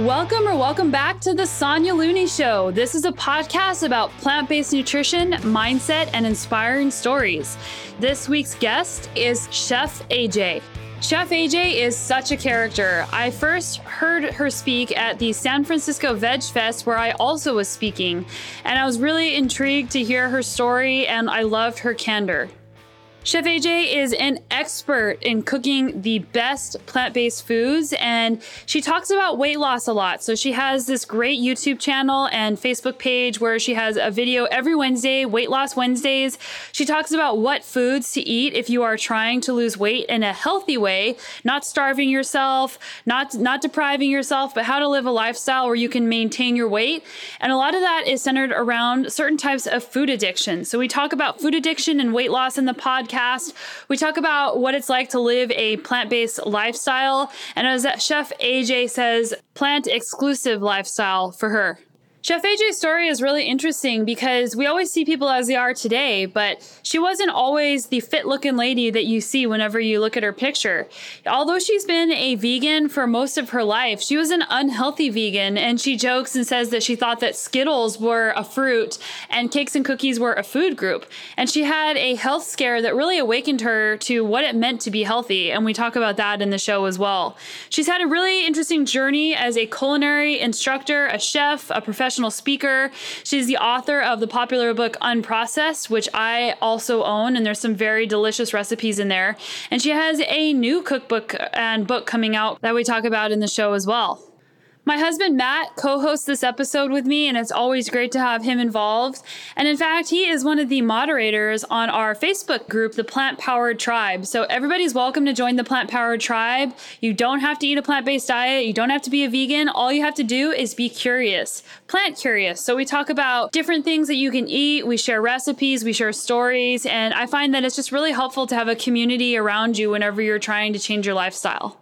Welcome or welcome back to the Sonia Looney Show. This is a podcast about plant based nutrition, mindset, and inspiring stories. This week's guest is Chef AJ. Chef AJ is such a character. I first heard her speak at the San Francisco Veg Fest, where I also was speaking, and I was really intrigued to hear her story, and I loved her candor. Chef AJ is an expert in cooking the best plant based foods, and she talks about weight loss a lot. So, she has this great YouTube channel and Facebook page where she has a video every Wednesday, Weight Loss Wednesdays. She talks about what foods to eat if you are trying to lose weight in a healthy way, not starving yourself, not, not depriving yourself, but how to live a lifestyle where you can maintain your weight. And a lot of that is centered around certain types of food addiction. So, we talk about food addiction and weight loss in the podcast podcast. We talk about what it's like to live a plant based lifestyle. And as Chef AJ says, plant exclusive lifestyle for her. Chef AJ's story is really interesting because we always see people as they are today, but she wasn't always the fit looking lady that you see whenever you look at her picture. Although she's been a vegan for most of her life, she was an unhealthy vegan and she jokes and says that she thought that Skittles were a fruit and cakes and cookies were a food group. And she had a health scare that really awakened her to what it meant to be healthy. And we talk about that in the show as well. She's had a really interesting journey as a culinary instructor, a chef, a professional professional speaker. She's the author of the popular book Unprocessed, which I also own, and there's some very delicious recipes in there. And she has a new cookbook and book coming out that we talk about in the show as well. My husband Matt co hosts this episode with me, and it's always great to have him involved. And in fact, he is one of the moderators on our Facebook group, the Plant Powered Tribe. So everybody's welcome to join the Plant Powered Tribe. You don't have to eat a plant based diet, you don't have to be a vegan. All you have to do is be curious, plant curious. So we talk about different things that you can eat, we share recipes, we share stories, and I find that it's just really helpful to have a community around you whenever you're trying to change your lifestyle.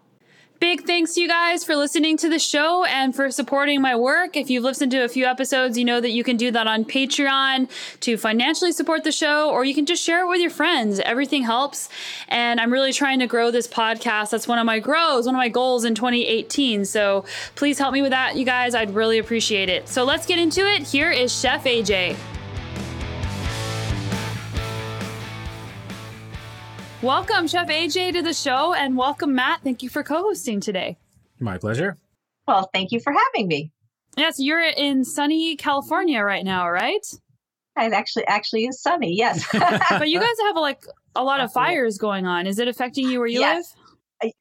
Big thanks to you guys for listening to the show and for supporting my work. If you've listened to a few episodes, you know that you can do that on Patreon to financially support the show, or you can just share it with your friends. Everything helps. And I'm really trying to grow this podcast. That's one of my grows, one of my goals in 2018. So please help me with that, you guys. I'd really appreciate it. So let's get into it. Here is Chef AJ. Welcome, Chef AJ, to the show, and welcome, Matt. Thank you for co hosting today. My pleasure. Well, thank you for having me. Yes, you're in sunny California right now, right? It actually actually is sunny, yes. but you guys have like a lot of fires going on. Is it affecting you where you yes. live?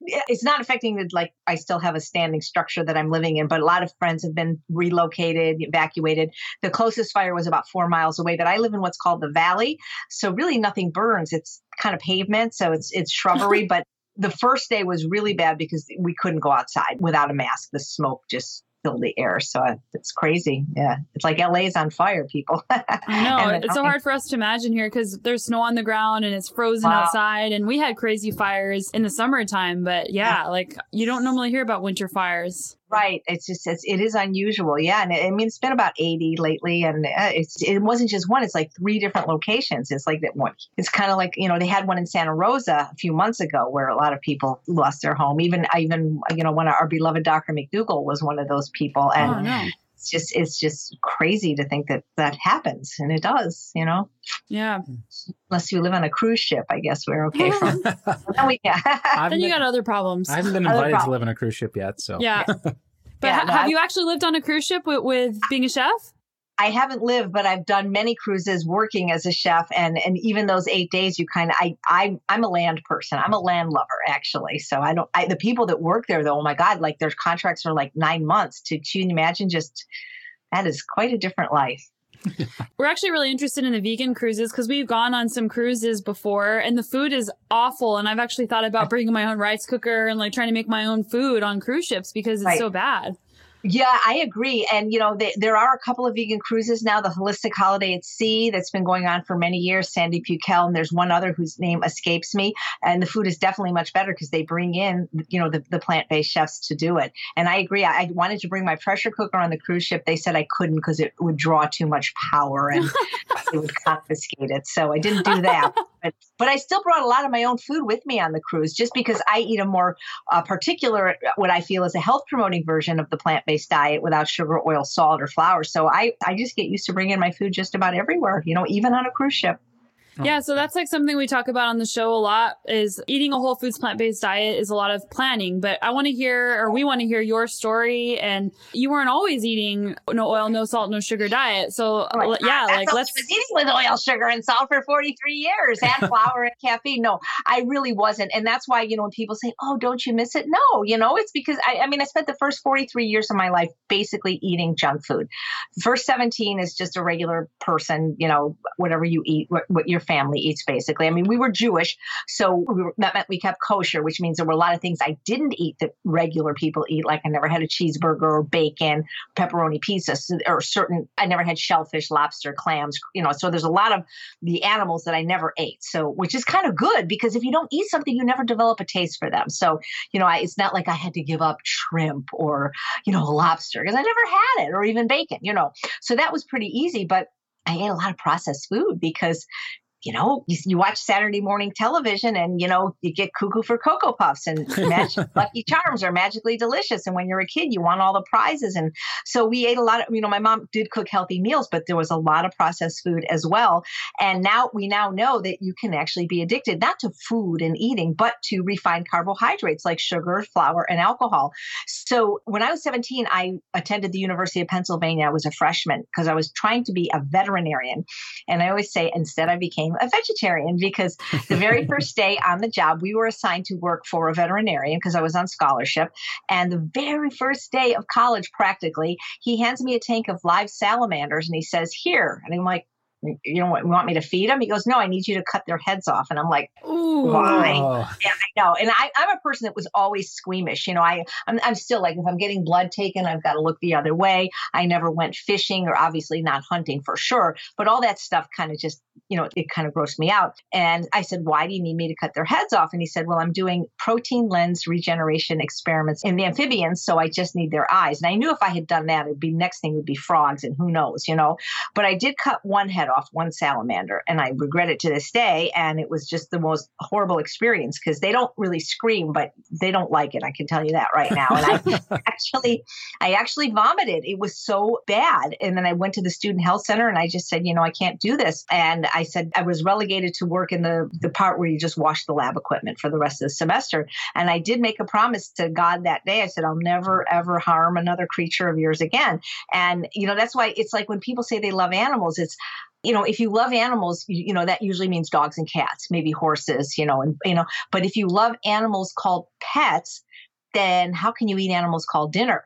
It's not affecting the like I still have a standing structure that I'm living in, but a lot of friends have been relocated, evacuated. The closest fire was about four miles away, but I live in what's called the valley, so really nothing burns. It's kind of pavement, so it's it's shrubbery, but the first day was really bad because we couldn't go outside without a mask. The smoke just fill the air. So uh, it's crazy. Yeah. It's like LA's on fire, people. I know. it's so hard for us to imagine here because there's snow on the ground and it's frozen wow. outside. And we had crazy fires in the summertime. But yeah, yeah, like you don't normally hear about winter fires. Right. It's just it's, it is unusual. Yeah, and it, I mean it's been about eighty lately, and uh, it's it wasn't just one. It's like three different locations. It's like that one. It's kind of like you know they had one in Santa Rosa a few months ago where a lot of people lost their home. Even even you know one of our beloved Dr. McDougall was one of those people, and oh, no it's just it's just crazy to think that that happens and it does you know? Yeah. Unless you live on a cruise ship i guess we're okay from then, we, yeah. then you got other problems. I haven't been invited to live on a cruise ship yet so. Yeah, yeah. but yeah, ha- no, have I, you actually lived on a cruise ship with, with being a chef I haven't lived, but I've done many cruises working as a chef, and and even those eight days, you kind of I I I'm a land person. I'm a land lover actually. So I don't. I, the people that work there though, oh my god, like their contracts are like nine months. To to imagine just that is quite a different life. We're actually really interested in the vegan cruises because we've gone on some cruises before and the food is awful. And I've actually thought about bringing my own rice cooker and like trying to make my own food on cruise ships because it's right. so bad. Yeah, I agree. And, you know, they, there are a couple of vegan cruises now, the Holistic Holiday at Sea that's been going on for many years, Sandy Pukel, and there's one other whose name escapes me. And the food is definitely much better because they bring in, you know, the, the plant based chefs to do it. And I agree. I, I, wanted to bring my pressure cooker on the cruise ship. They said I couldn't because it would draw too much power and it would confiscate it. So I didn't do that. But, but I still brought a lot of my own food with me on the cruise just because I eat a more uh, particular, what I feel is a health promoting version of the plant based diet without sugar, oil, salt, or flour. So I, I just get used to bringing my food just about everywhere, you know, even on a cruise ship. Oh. Yeah, so that's like something we talk about on the show a lot is eating a whole foods plant-based diet is a lot of planning, but I want to hear or we want to hear your story and you weren't always eating no oil, no salt, no sugar diet. So oh yeah, like let's was eating with oil, sugar and salt for 43 years and flour and caffeine. No, I really wasn't. And that's why, you know, when people say, "Oh, don't you miss it?" No, you know, it's because I I mean, I spent the first 43 years of my life basically eating junk food. The first 17 is just a regular person, you know, whatever you eat, what, what your family eats basically. I mean, we were Jewish, so we were, that meant we kept kosher, which means there were a lot of things I didn't eat that regular people eat. Like I never had a cheeseburger or bacon, pepperoni pizza, or certain, I never had shellfish, lobster, clams, you know, so there's a lot of the animals that I never ate. So, which is kind of good because if you don't eat something, you never develop a taste for them. So, you know, I, it's not like I had to give up shrimp or, you know, lobster because I never had it or even bacon, you know. So that was pretty easy. But I ate a lot of processed food because you know, you, you, watch Saturday morning television and, you know, you get cuckoo for Cocoa Puffs and Magic Lucky Charms are magically delicious. And when you're a kid, you want all the prizes. And so we ate a lot of, you know, my mom did cook healthy meals, but there was a lot of processed food as well. And now we now know that you can actually be addicted, not to food and eating, but to refined carbohydrates like sugar, flour, and alcohol. So when I was 17, I attended the University of Pennsylvania. I was a freshman because I was trying to be a veterinarian. And I always say, instead, I became became a vegetarian because the very first day on the job, we were assigned to work for a veterinarian because I was on scholarship. And the very first day of college, practically, he hands me a tank of live salamanders and he says, Here. And I'm like, you know what, want me to feed them? He goes, no, I need you to cut their heads off. And I'm like, Ooh. why? Yeah, I know. And I, am a person that was always squeamish. You know, I, I'm, I'm still like, if I'm getting blood taken, I've got to look the other way. I never went fishing or obviously not hunting for sure. But all that stuff kind of just, you know, it kind of grossed me out. And I said, why do you need me to cut their heads off? And he said, well, I'm doing protein lens regeneration experiments in the amphibians. So I just need their eyes. And I knew if I had done that, it'd be next thing would be frogs and who knows, you know, but I did cut one head off one salamander and I regret it to this day. And it was just the most horrible experience because they don't really scream, but they don't like it. I can tell you that right now. And I actually, I actually vomited. It was so bad. And then I went to the student health center and I just said, you know, I can't do this. And I said I was relegated to work in the, the part where you just wash the lab equipment for the rest of the semester. And I did make a promise to God that day. I said, I'll never, ever harm another creature of yours again. And, you know, that's why it's like when people say they love animals, it's, you know, if you love animals, you, you, know, that usually means dogs and cats, maybe horses, you know, and, you know, but if you love animals called pets, then how can you eat animals called dinner?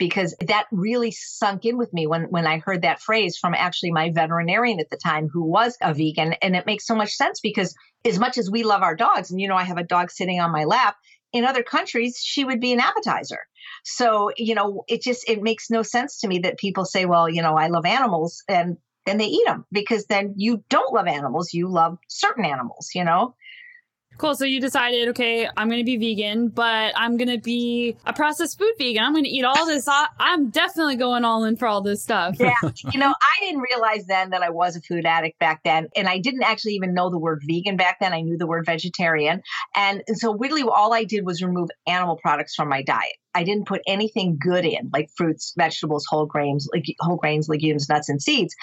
Because that really sunk in with me when, when I heard that phrase from actually my veterinarian at the time who was a vegan. And it makes so much sense because as much as we love our dogs, and you know, I have a dog sitting on my lap, in other countries, she would be an appetizer. So, you know, it just, it makes no sense to me that people say, well, you know, I love animals and then they eat them because then you don't love animals, you love certain animals, you know? Cool. So you decided, okay, I'm going to be vegan, but I'm going to be a processed food vegan. I'm going to eat all this. I'm definitely going all in for all this stuff. yeah. You know, I didn't realize then that I was a food addict back then. And I didn't actually even know the word vegan back then. I knew the word vegetarian. And, so really all I did was remove animal products from my diet. I didn't put anything good in, like fruits, vegetables, whole grains, like whole grains, legumes, nuts, and seeds.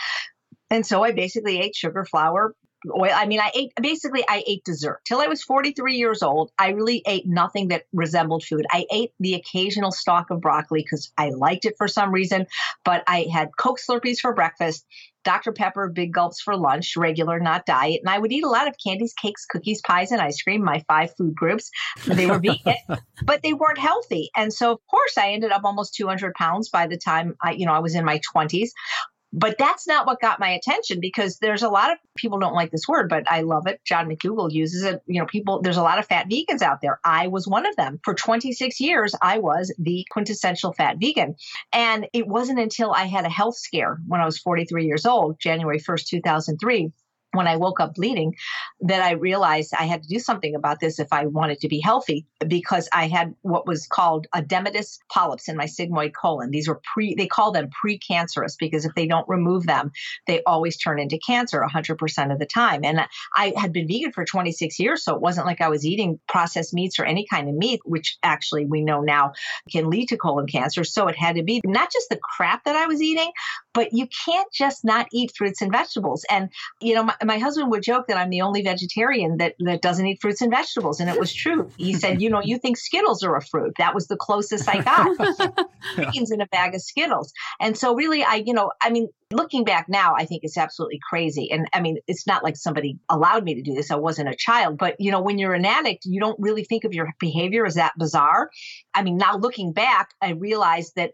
And so I basically ate sugar, flour, oil. I mean, I ate basically I ate dessert till I was 43 years old. I really ate nothing that resembled food. I ate the occasional stalk of broccoli because I liked it for some reason, but I had Coke Slurpees for breakfast. Dr. Pepper, big gulps for lunch, regular, not diet. And I would eat a lot of candies, cakes, cookies, pies, and ice cream, my five food groups. They were vegan, but they weren't healthy. And so, of course, I ended up almost 200 pounds by the time I, you know, I was in my 20s. But that's not what got my attention because there's a lot of people don't like this word, but I love it. John McDougall uses it. You know, people, there's a lot of fat vegans out there. I was one of them. For 26 years, I was the quintessential fat vegan. And it wasn't until I had a health scare when I was 43 years old, January 1st, 2003 when I woke up bleeding that I realized I had to do something about this if I wanted to be healthy because I had what was called edematous polyps in my sigmoid colon. These were pre, they call them precancerous because if they don't remove them, they always turn into cancer 100% of the time. And I had been vegan for 26 years, so it wasn't like I was eating processed meats or any kind of meat, which actually we know now can lead to colon cancer. So it had to be not just the crap that I was eating, but you can't just not eat fruits and vegetables. And, you know, my, my husband would joke that I'm the only vegetarian that, that doesn't eat fruits and vegetables. And it was true. He said, you know, you think Skittles are a fruit. That was the closest I got. Beans in a bag of Skittles. And so really, I, you know, I mean, looking back now, I think it's absolutely crazy. And I mean, it's not like somebody allowed me to do this. I wasn't a child, but you know, when you're an addict, you don't really think of your behavior as that bizarre. I mean, now looking back, I realized that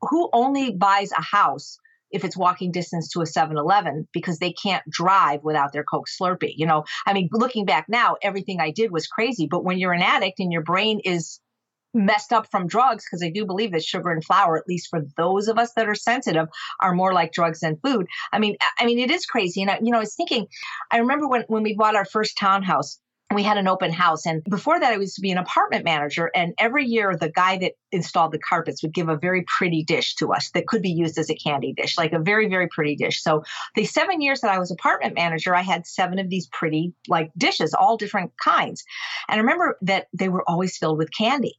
who only buys a house if it's walking distance to a 7-Eleven because they can't drive without their Coke Slurpee. You know, I mean, looking back now, everything I did was crazy. But when you're an addict and your brain is messed up from drugs, because I do believe that sugar and flour, at least for those of us that are sensitive, are more like drugs than food. I mean, I mean, it is crazy. And I, you know, I was thinking, I remember when when we bought our first townhouse we had an open house. And before that, I used to be an apartment manager. And every year, the guy that installed the carpets would give a very pretty dish to us that could be used as a candy dish, like a very, very pretty dish. So the seven years that I was apartment manager, I had seven of these pretty like dishes, all different kinds. And I remember that they were always filled with candy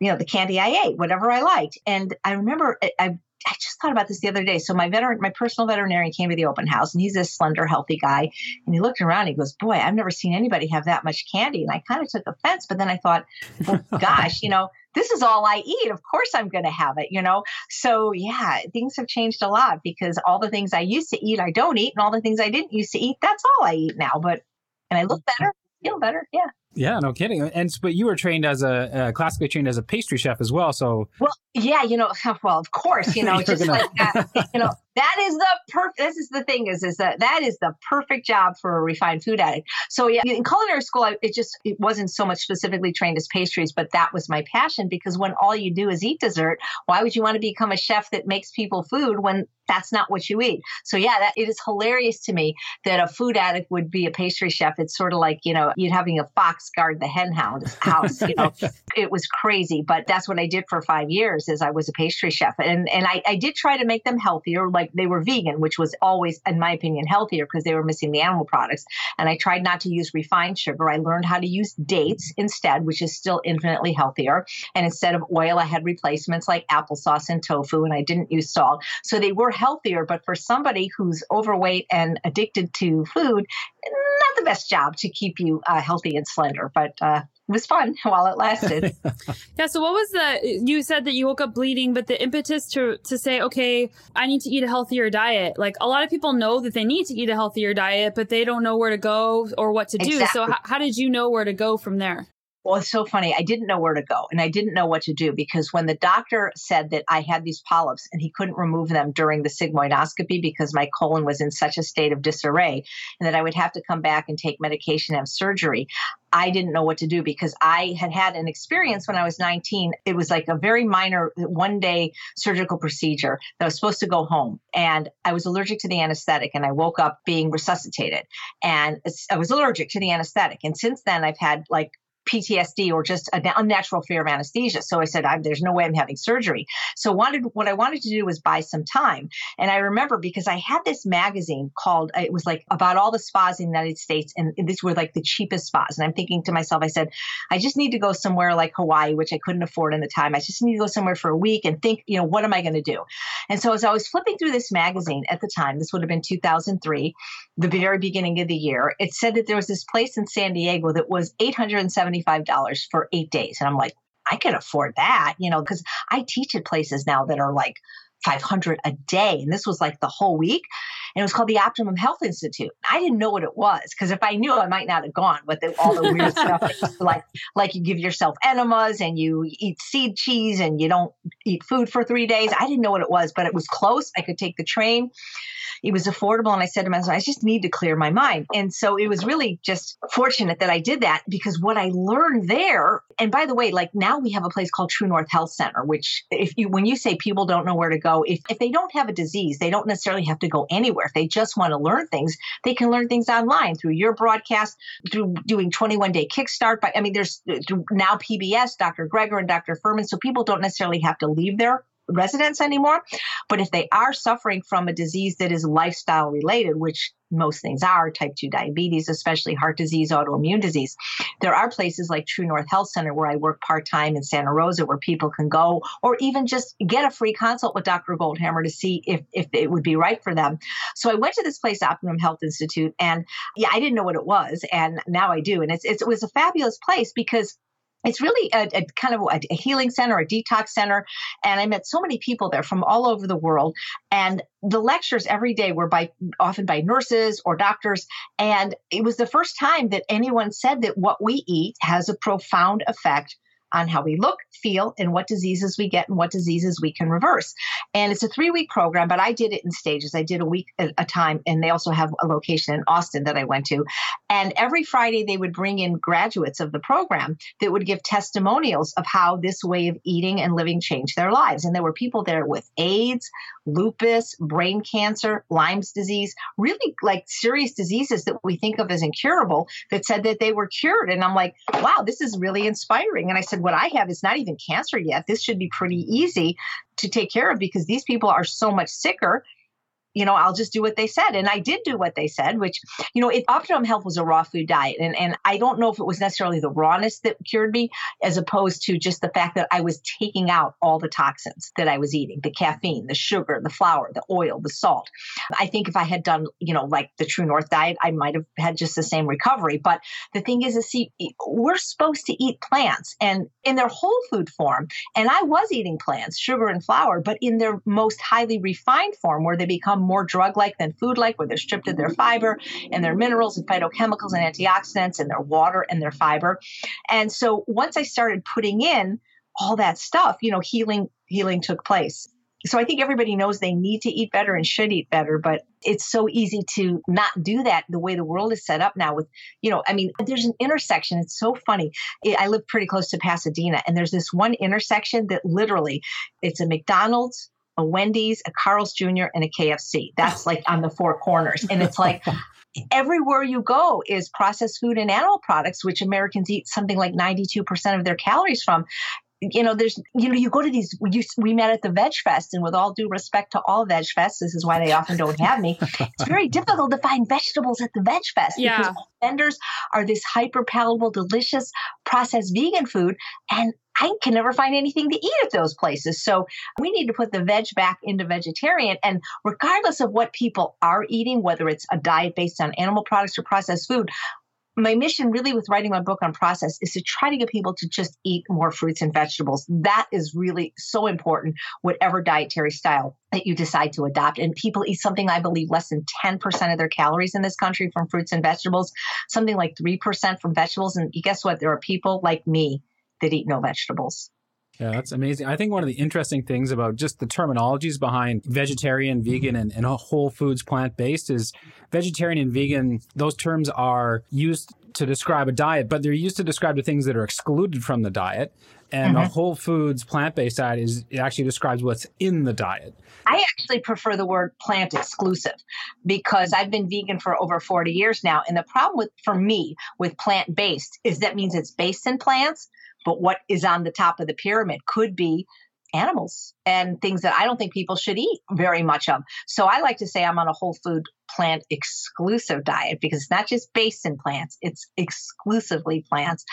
you know the candy I ate, whatever I liked. And I remember I I just thought about this the other day. So my veteran, my personal veterinarian came to the open house and he's a slender, healthy guy. And he looked around and he goes, boy, I've never seen anybody have that much candy. And I kind of took offense, but then I thought, well, gosh, you know, this is all I eat. Of course I'm going to have it, you know? So yeah, things have changed a lot because all the things I used to eat, I don't eat. And all the things I didn't used to eat, that's all I eat now. But, and I look better, feel better. Yeah. Yeah, no kidding. And but you were trained as a uh, classically trained as a pastry chef as well. So well, yeah, you know, well, of course, you know, just like that, you know, that is the perfect. This is the thing is, is that that is the perfect job for a refined food addict. So yeah, in culinary school, I, it just it wasn't so much specifically trained as pastries, but that was my passion because when all you do is eat dessert, why would you want to become a chef that makes people food when that's not what you eat? So yeah, that it is hilarious to me that a food addict would be a pastry chef. It's sort of like you know, you having a fox guard the hen house. You know, it was crazy, but that's what I did for five years. Is I was a pastry chef, and and I, I did try to make them healthier, like they were vegan, which was always, in my opinion, healthier because they were missing the animal products. And I tried not to use refined sugar. I learned how to use dates instead, which is still infinitely healthier. And instead of oil, I had replacements like applesauce and tofu, and I didn't use salt. So they were healthier. But for somebody who's overweight and addicted to food, not the best job to keep you uh, healthy and slender. But uh, it was fun while it lasted. yeah. So what was the? You said that you woke up bleeding, but the impetus to to say, okay, I need to eat a healthier diet. Like a lot of people know that they need to eat a healthier diet, but they don't know where to go or what to do. Exactly. So h- how did you know where to go from there? Well, it's so funny. I didn't know where to go and I didn't know what to do because when the doctor said that I had these polyps and he couldn't remove them during the sigmoidoscopy because my colon was in such a state of disarray and that I would have to come back and take medication and have surgery, I didn't know what to do because I had had an experience when I was 19. It was like a very minor one day surgical procedure that I was supposed to go home. And I was allergic to the anesthetic and I woke up being resuscitated. And I was allergic to the anesthetic. And since then, I've had like PTSD or just an unnatural fear of anesthesia. So I said, there's no way I'm having surgery. So wanted what I wanted to do was buy some time. And I remember because I had this magazine called, it was like about all the spas in the United States. And these were like the cheapest spas. And I'm thinking to myself, I said, I just need to go somewhere like Hawaii, which I couldn't afford in the time. I just need to go somewhere for a week and think, you know, what am I going to do? And so as I was flipping through this magazine at the time, this would have been 2003, the very beginning of the year, it said that there was this place in San Diego that was 870 $75 for eight days. And I'm like, I can afford that, you know, because I teach at places now that are like 500 a day. And this was like the whole week. And it was called the Optimum Health Institute. I didn't know what it was because if I knew, I might not have gone with the, all the weird stuff. Like, like you give yourself enemas and you eat seed cheese and you don't eat food for three days. I didn't know what it was, but it was close. I could take the train it was affordable. And I said to myself, I just need to clear my mind. And so it was really just fortunate that I did that because what I learned there, and by the way, like now we have a place called True North Health Center, which if you, when you say people don't know where to go, if, if they don't have a disease, they don't necessarily have to go anywhere anywhere. If they just want to learn things, they can learn things online through your broadcast, through doing 21 day kickstart. But I mean, there's uh, now PBS, Dr. Greger and Dr. Fuhrman. so people don't necessarily have to leave their residents anymore. But if they are suffering from a disease that is lifestyle related, which most things are type 2 diabetes, especially heart disease, autoimmune disease. There are places like True North Health Center where I work part time in Santa Rosa where people can go or even just get a free consult with Dr. Goldhamer to see if, if it would be right for them. So I went to this place, Optimum Health Institute, and yeah, I didn't know what it was. And now I do. And it's, it's it was a fabulous place because it's really a, a kind of a, a, healing center, a detox center. And I met so many people there from all over the world. And the lectures every day were by often by nurses or doctors. And it was the first time that anyone said that what we eat has a profound effect on how we look, feel, and what diseases we get and what diseases we can reverse. And it's a three week program, but I did it in stages. I did a week at a time, and they also have a location in Austin that I went to. And every Friday, they would bring in graduates of the program that would give testimonials of how this way of eating and living changed their lives. And there were people there with AIDS, lupus, brain cancer, Lyme's disease, really like serious diseases that we think of as incurable that said that they were cured. And I'm like, wow, this is really inspiring. And I said, what I have is not even cancer yet. This should be pretty easy to take care of because these people are so much sicker you know, I'll just do what they said. And I did do what they said, which, you know, it, Optimum Health was a raw food diet. And, and I don't know if it was necessarily the rawness that cured me, as opposed to just the fact that I was taking out all the toxins that I was eating the caffeine, the sugar, the flour, the oil, the salt. I think if I had done, you know, like the True North diet, I might have had just the same recovery. But the thing is, is see, we're supposed to eat plants and in their whole food form. And I was eating plants, sugar and flour, but in their most highly refined form where they become more drug like than food like, where they're stripped of their fiber and their minerals and phytochemicals and antioxidants and their water and their fiber. And so once I started putting in all that stuff, you know, healing healing took place. So I think everybody knows they need to eat better and should eat better, but it's so easy to not do that the way the world is set up now with, you know, I mean, there's an intersection. It's so funny. I live pretty close to Pasadena and there's this one intersection that literally it's a McDonald's, a Wendy's, a Carl's Jr., and a KFC. That's like on the four corners. And it's like everywhere you go is processed food and animal products, which Americans eat something like 92% of their calories from you know, there's, you know, you go to these, you, we met at the Veg Fest, and with all due respect to all Veg Fests, this is why they often don't have me. It's very difficult to find vegetables at the Veg Fest yeah. because vendors are this hyper palatable, delicious processed vegan food. And I can never find anything to eat at those places. So we need to put the veg back into vegetarian. And regardless of what people are eating, whether it's a diet based on animal products or processed food, my mission really with writing my book Unprocessed is to try to get people to just eat more fruits and vegetables. That is really so important, whatever dietary style that you decide to adopt. And people eat something, I believe, less than 10% of their calories in this country from fruits and vegetables, something like 3% from vegetables. And guess what? There are people like me that eat no vegetables. Yeah, that's amazing. I think one of the interesting things about just the terminologies behind vegetarian, vegan, and, and whole foods plant based is vegetarian and vegan, those terms are used to describe a diet, but they're used to describe the things that are excluded from the diet. And mm-hmm. the whole foods plant based diet is it actually describes what's in the diet. I actually prefer the word plant exclusive because I've been vegan for over 40 years now. And the problem with for me with plant based is that means it's based in plants, but what is on the top of the pyramid could be animals and things that I don't think people should eat very much of. So I like to say I'm on a whole food plant exclusive diet because it's not just based in plants, it's exclusively plants.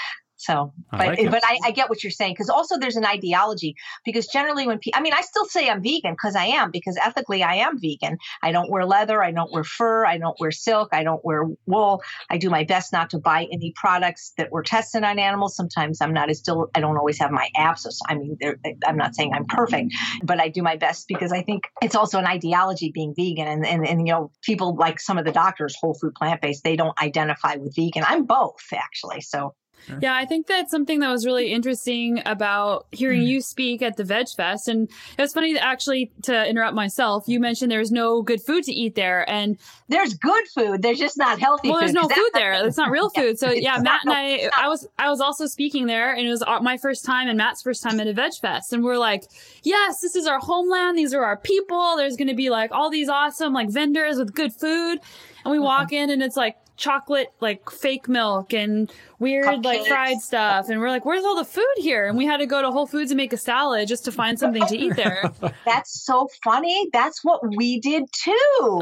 So, but I like but I, I, get what you're saying because also there's an ideology because generally when people, I mean, I still say I'm vegan because I am because ethically I am vegan. I don't wear leather, I don't wear fur, I don't wear silk, I don't wear wool. I do my best not to buy any products that were tested on animals. Sometimes I'm not as still. I don't always have my abs. So I mean, I'm not saying I'm perfect, but I do my best because I think it's also an ideology being vegan. And and and you know, people like some of the doctors, whole food plant based, they don't identify with vegan. I'm both actually. So Yeah, I think that's something that was really interesting about hearing mm. you speak at the Veg Fest. And it was funny actually to interrupt myself, you mentioned there's no good food to eat there. And there's good food. There's just not healthy well, there's no food there. It's not real food. So yeah, Matt and I, I was, I was also speaking there and it was my first time and Matt's first time at a Veg Fest. And we're like, yes, this is our homeland. These are our people. There's going to be like all these awesome like vendors with good food. And we walk in and it's like chocolate like fake milk and weird Cupcakes. like fried stuff. And we're like where's all the food here? And we had to go to whole foods and make a salad just to find something to eat there. That's so funny. That's what we did too.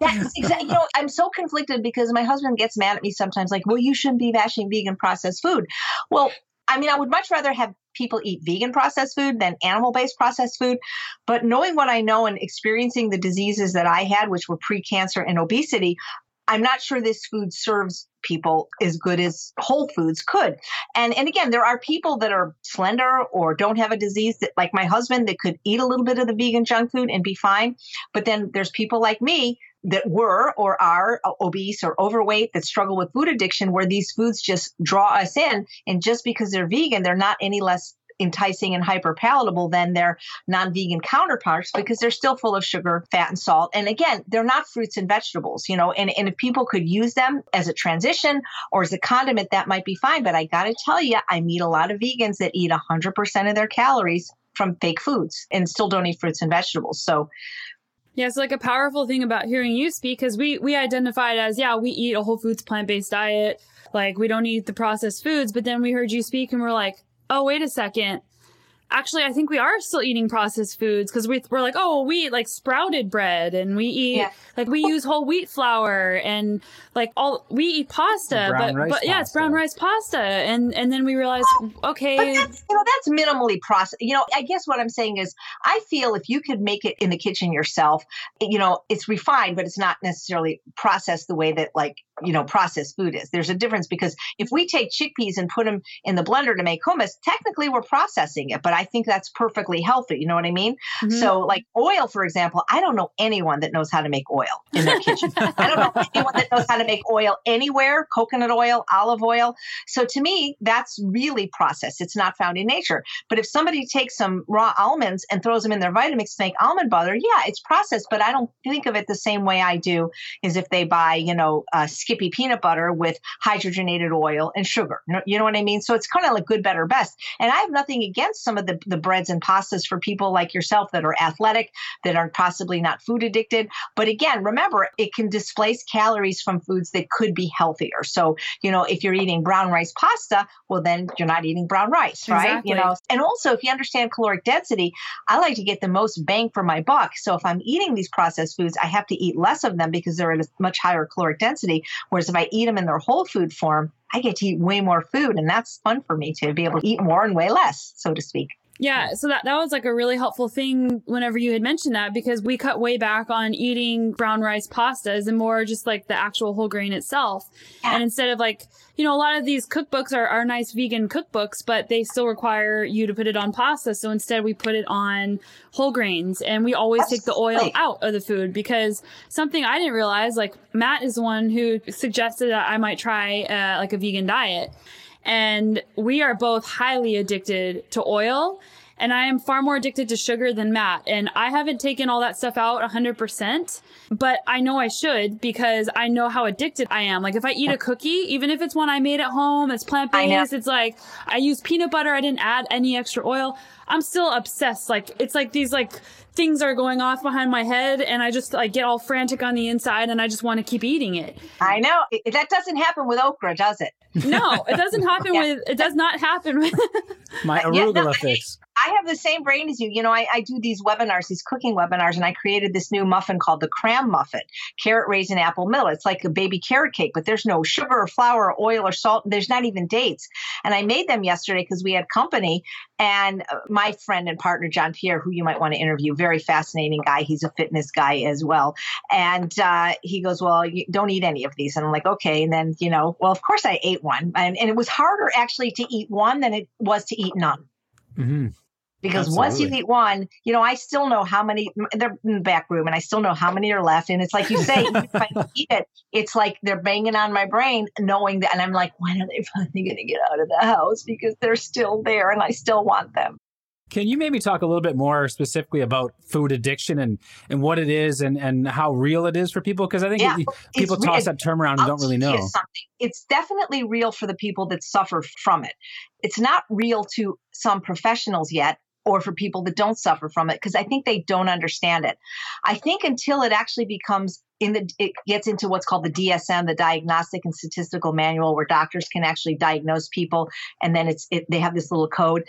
That's exactly you know i'm so conflicted because my husband gets mad at me sometimes like well you shouldn't be bashing vegan processed food. Well I mean, I would much rather have people eat vegan processed food than animal based processed food. But knowing what I know and experiencing the diseases that I had, which were pre-cancer and obesity, I'm not sure this food serves people as good as whole foods could. And and again, there are people that are slender or don't have a disease that like my husband that could eat a little bit of the vegan junk food and be fine. But then there's people like me that were or are obese or overweight that struggle with food addiction where these foods just draw us in and just because they're vegan they're not any less enticing and hyper palatable than their non vegan counterparts because they're still full of sugar, fat, and salt. And again, they're not fruits and vegetables, you know, and, and if people could use them as a transition or as a condiment, that might be fine. But I got to tell you, I meet a lot of vegans that eat 100% of their calories from fake foods and still don't eat fruits and vegetables. So, yeah, it's like a powerful thing about hearing you speak because we we identified as yeah we eat a whole foods plant based diet like we don't eat the processed foods but then we heard you speak and we're like oh, wait a second. Actually, I think we are still eating processed foods because we, we're like, oh, we eat like sprouted bread and we eat yeah. like we use whole wheat flour and like all we eat pasta, but but yeah, it's brown rice pasta, and and then we realize, okay, but that's, you know that's minimally processed. You know, I guess what I'm saying is, I feel if you could make it in the kitchen yourself, you know, it's refined, but it's not necessarily processed the way that like you know processed food is. There's a difference because if we take chickpeas and put them in the blender to make hummus technically we're processing it but i think that's perfectly healthy you know what i mean? Mm-hmm. so like oil for example i don't know anyone that knows how to make oil in their kitchen. I don't know anyone that knows how to make oil anywhere coconut oil olive oil. So to me that's really processed. It's not found in nature. But if somebody takes some raw almonds and throws them in their vitamix to make almond butter yeah it's processed but i don't think of it the same way i do as if they buy you know uh, Skippy peanut butter with hydrogenated oil and sugar. You know what I mean? So it's kind of like good, better, best. And I have nothing against some of the, the breads and pastas for people like yourself that are athletic, that are possibly not food addicted. But again, remember, it can displace calories from foods that could be healthier. So, you know, if you're eating brown rice pasta, well, then you're not eating brown rice, right? Exactly. You know, and also if you understand caloric density, I like to get the most bang for my buck. So if I'm eating these processed foods, I have to eat less of them because they're at a much higher caloric density. Whereas if I eat them in their whole food form, I get to eat way more food. And that's fun for me to be able to eat more and weigh less, so to speak. Yeah, so that, that was like a really helpful thing whenever you had mentioned that because we cut way back on eating brown rice pastas and more just like the actual whole grain itself. Yeah. And instead of like, you know, a lot of these cookbooks are, are nice vegan cookbooks, but they still require you to put it on pasta. So instead we put it on whole grains and we always take the oil out of the food because something I didn't realize, like Matt is the one who suggested that I might try uh, like a vegan diet. And we are both highly addicted to oil. And I am far more addicted to sugar than Matt. And I haven't taken all that stuff out 100%, but I know I should because I know how addicted I am. Like if I eat a cookie, even if it's one I made at home, it's plant based, it's like I use peanut butter, I didn't add any extra oil. I'm still obsessed. Like it's like these like things are going off behind my head and I just like get all frantic on the inside and I just want to keep eating it. I know. That doesn't happen with okra, does it? No, it doesn't happen yeah. with it does not happen with my arugula yeah, no, fix. I have the same brain as you. You know, I, I do these webinars, these cooking webinars, and I created this new muffin called the cram muffin, carrot, raisin, apple, millet. It's like a baby carrot cake, but there's no sugar or flour or oil or salt. There's not even dates. And I made them yesterday because we had company. And uh, my friend and partner, John Pierre, who you might want to interview, very fascinating guy. He's a fitness guy as well. And uh, he goes, Well, you don't eat any of these. And I'm like, Okay. And then, you know, well, of course I ate one. And, and it was harder actually to eat one than it was to eat none. Mm-hmm. because Absolutely. once you eat one, you know, I still know how many they're in the back room and I still know how many are left. And it's like you say, if I eat it, it's like they're banging on my brain knowing that. And I'm like, when are they finally going to get out of the house? Because they're still there and I still want them. Can you maybe talk a little bit more specifically about food addiction and, and what it is and, and how real it is for people? Because I think yeah, it, people toss that term around and I'll don't really know. It's definitely real for the people that suffer from it. It's not real to some professionals yet or for people that don't suffer from it because I think they don't understand it. I think until it actually becomes in the it gets into what's called the DSM, the Diagnostic and Statistical Manual, where doctors can actually diagnose people, and then it's it, they have this little code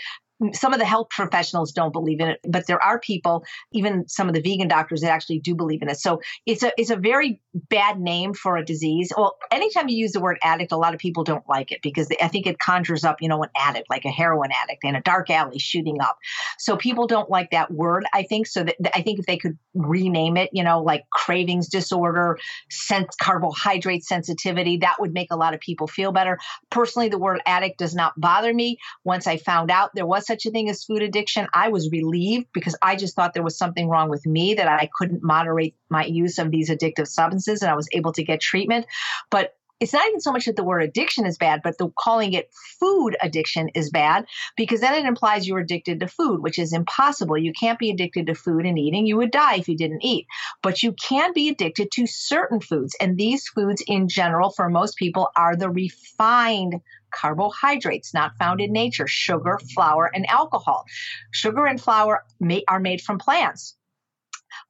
some of the health professionals don't believe in it, but there are people, even some of the vegan doctors, that actually do believe in it. So it's a it's a very bad name for a disease. Well, anytime you use the word addict, a lot of people don't like it because I think it conjures up, you know, an addict like a heroin addict in a dark alley shooting up. So people don't like that word. I think so. That I think if they could rename it, you know, like cravings disorder, sense carbohydrate sensitivity, that would make a lot of people feel better. Personally, the word addict does not bother me. Once I found out there was such a thing as food addiction, I was relieved because I just thought there was something wrong with me that I couldn't moderate my use of these addictive substances and I was able to get treatment. But it's not even so much that the word addiction is bad, but the calling it food addiction is bad because then it implies you're addicted to food, which is impossible. You can't be addicted to food and eating. You would die if you didn't eat. But you can be addicted to certain foods. And these foods, in general, for most people, are the refined carbohydrates not found in nature sugar, flour, and alcohol. Sugar and flour may, are made from plants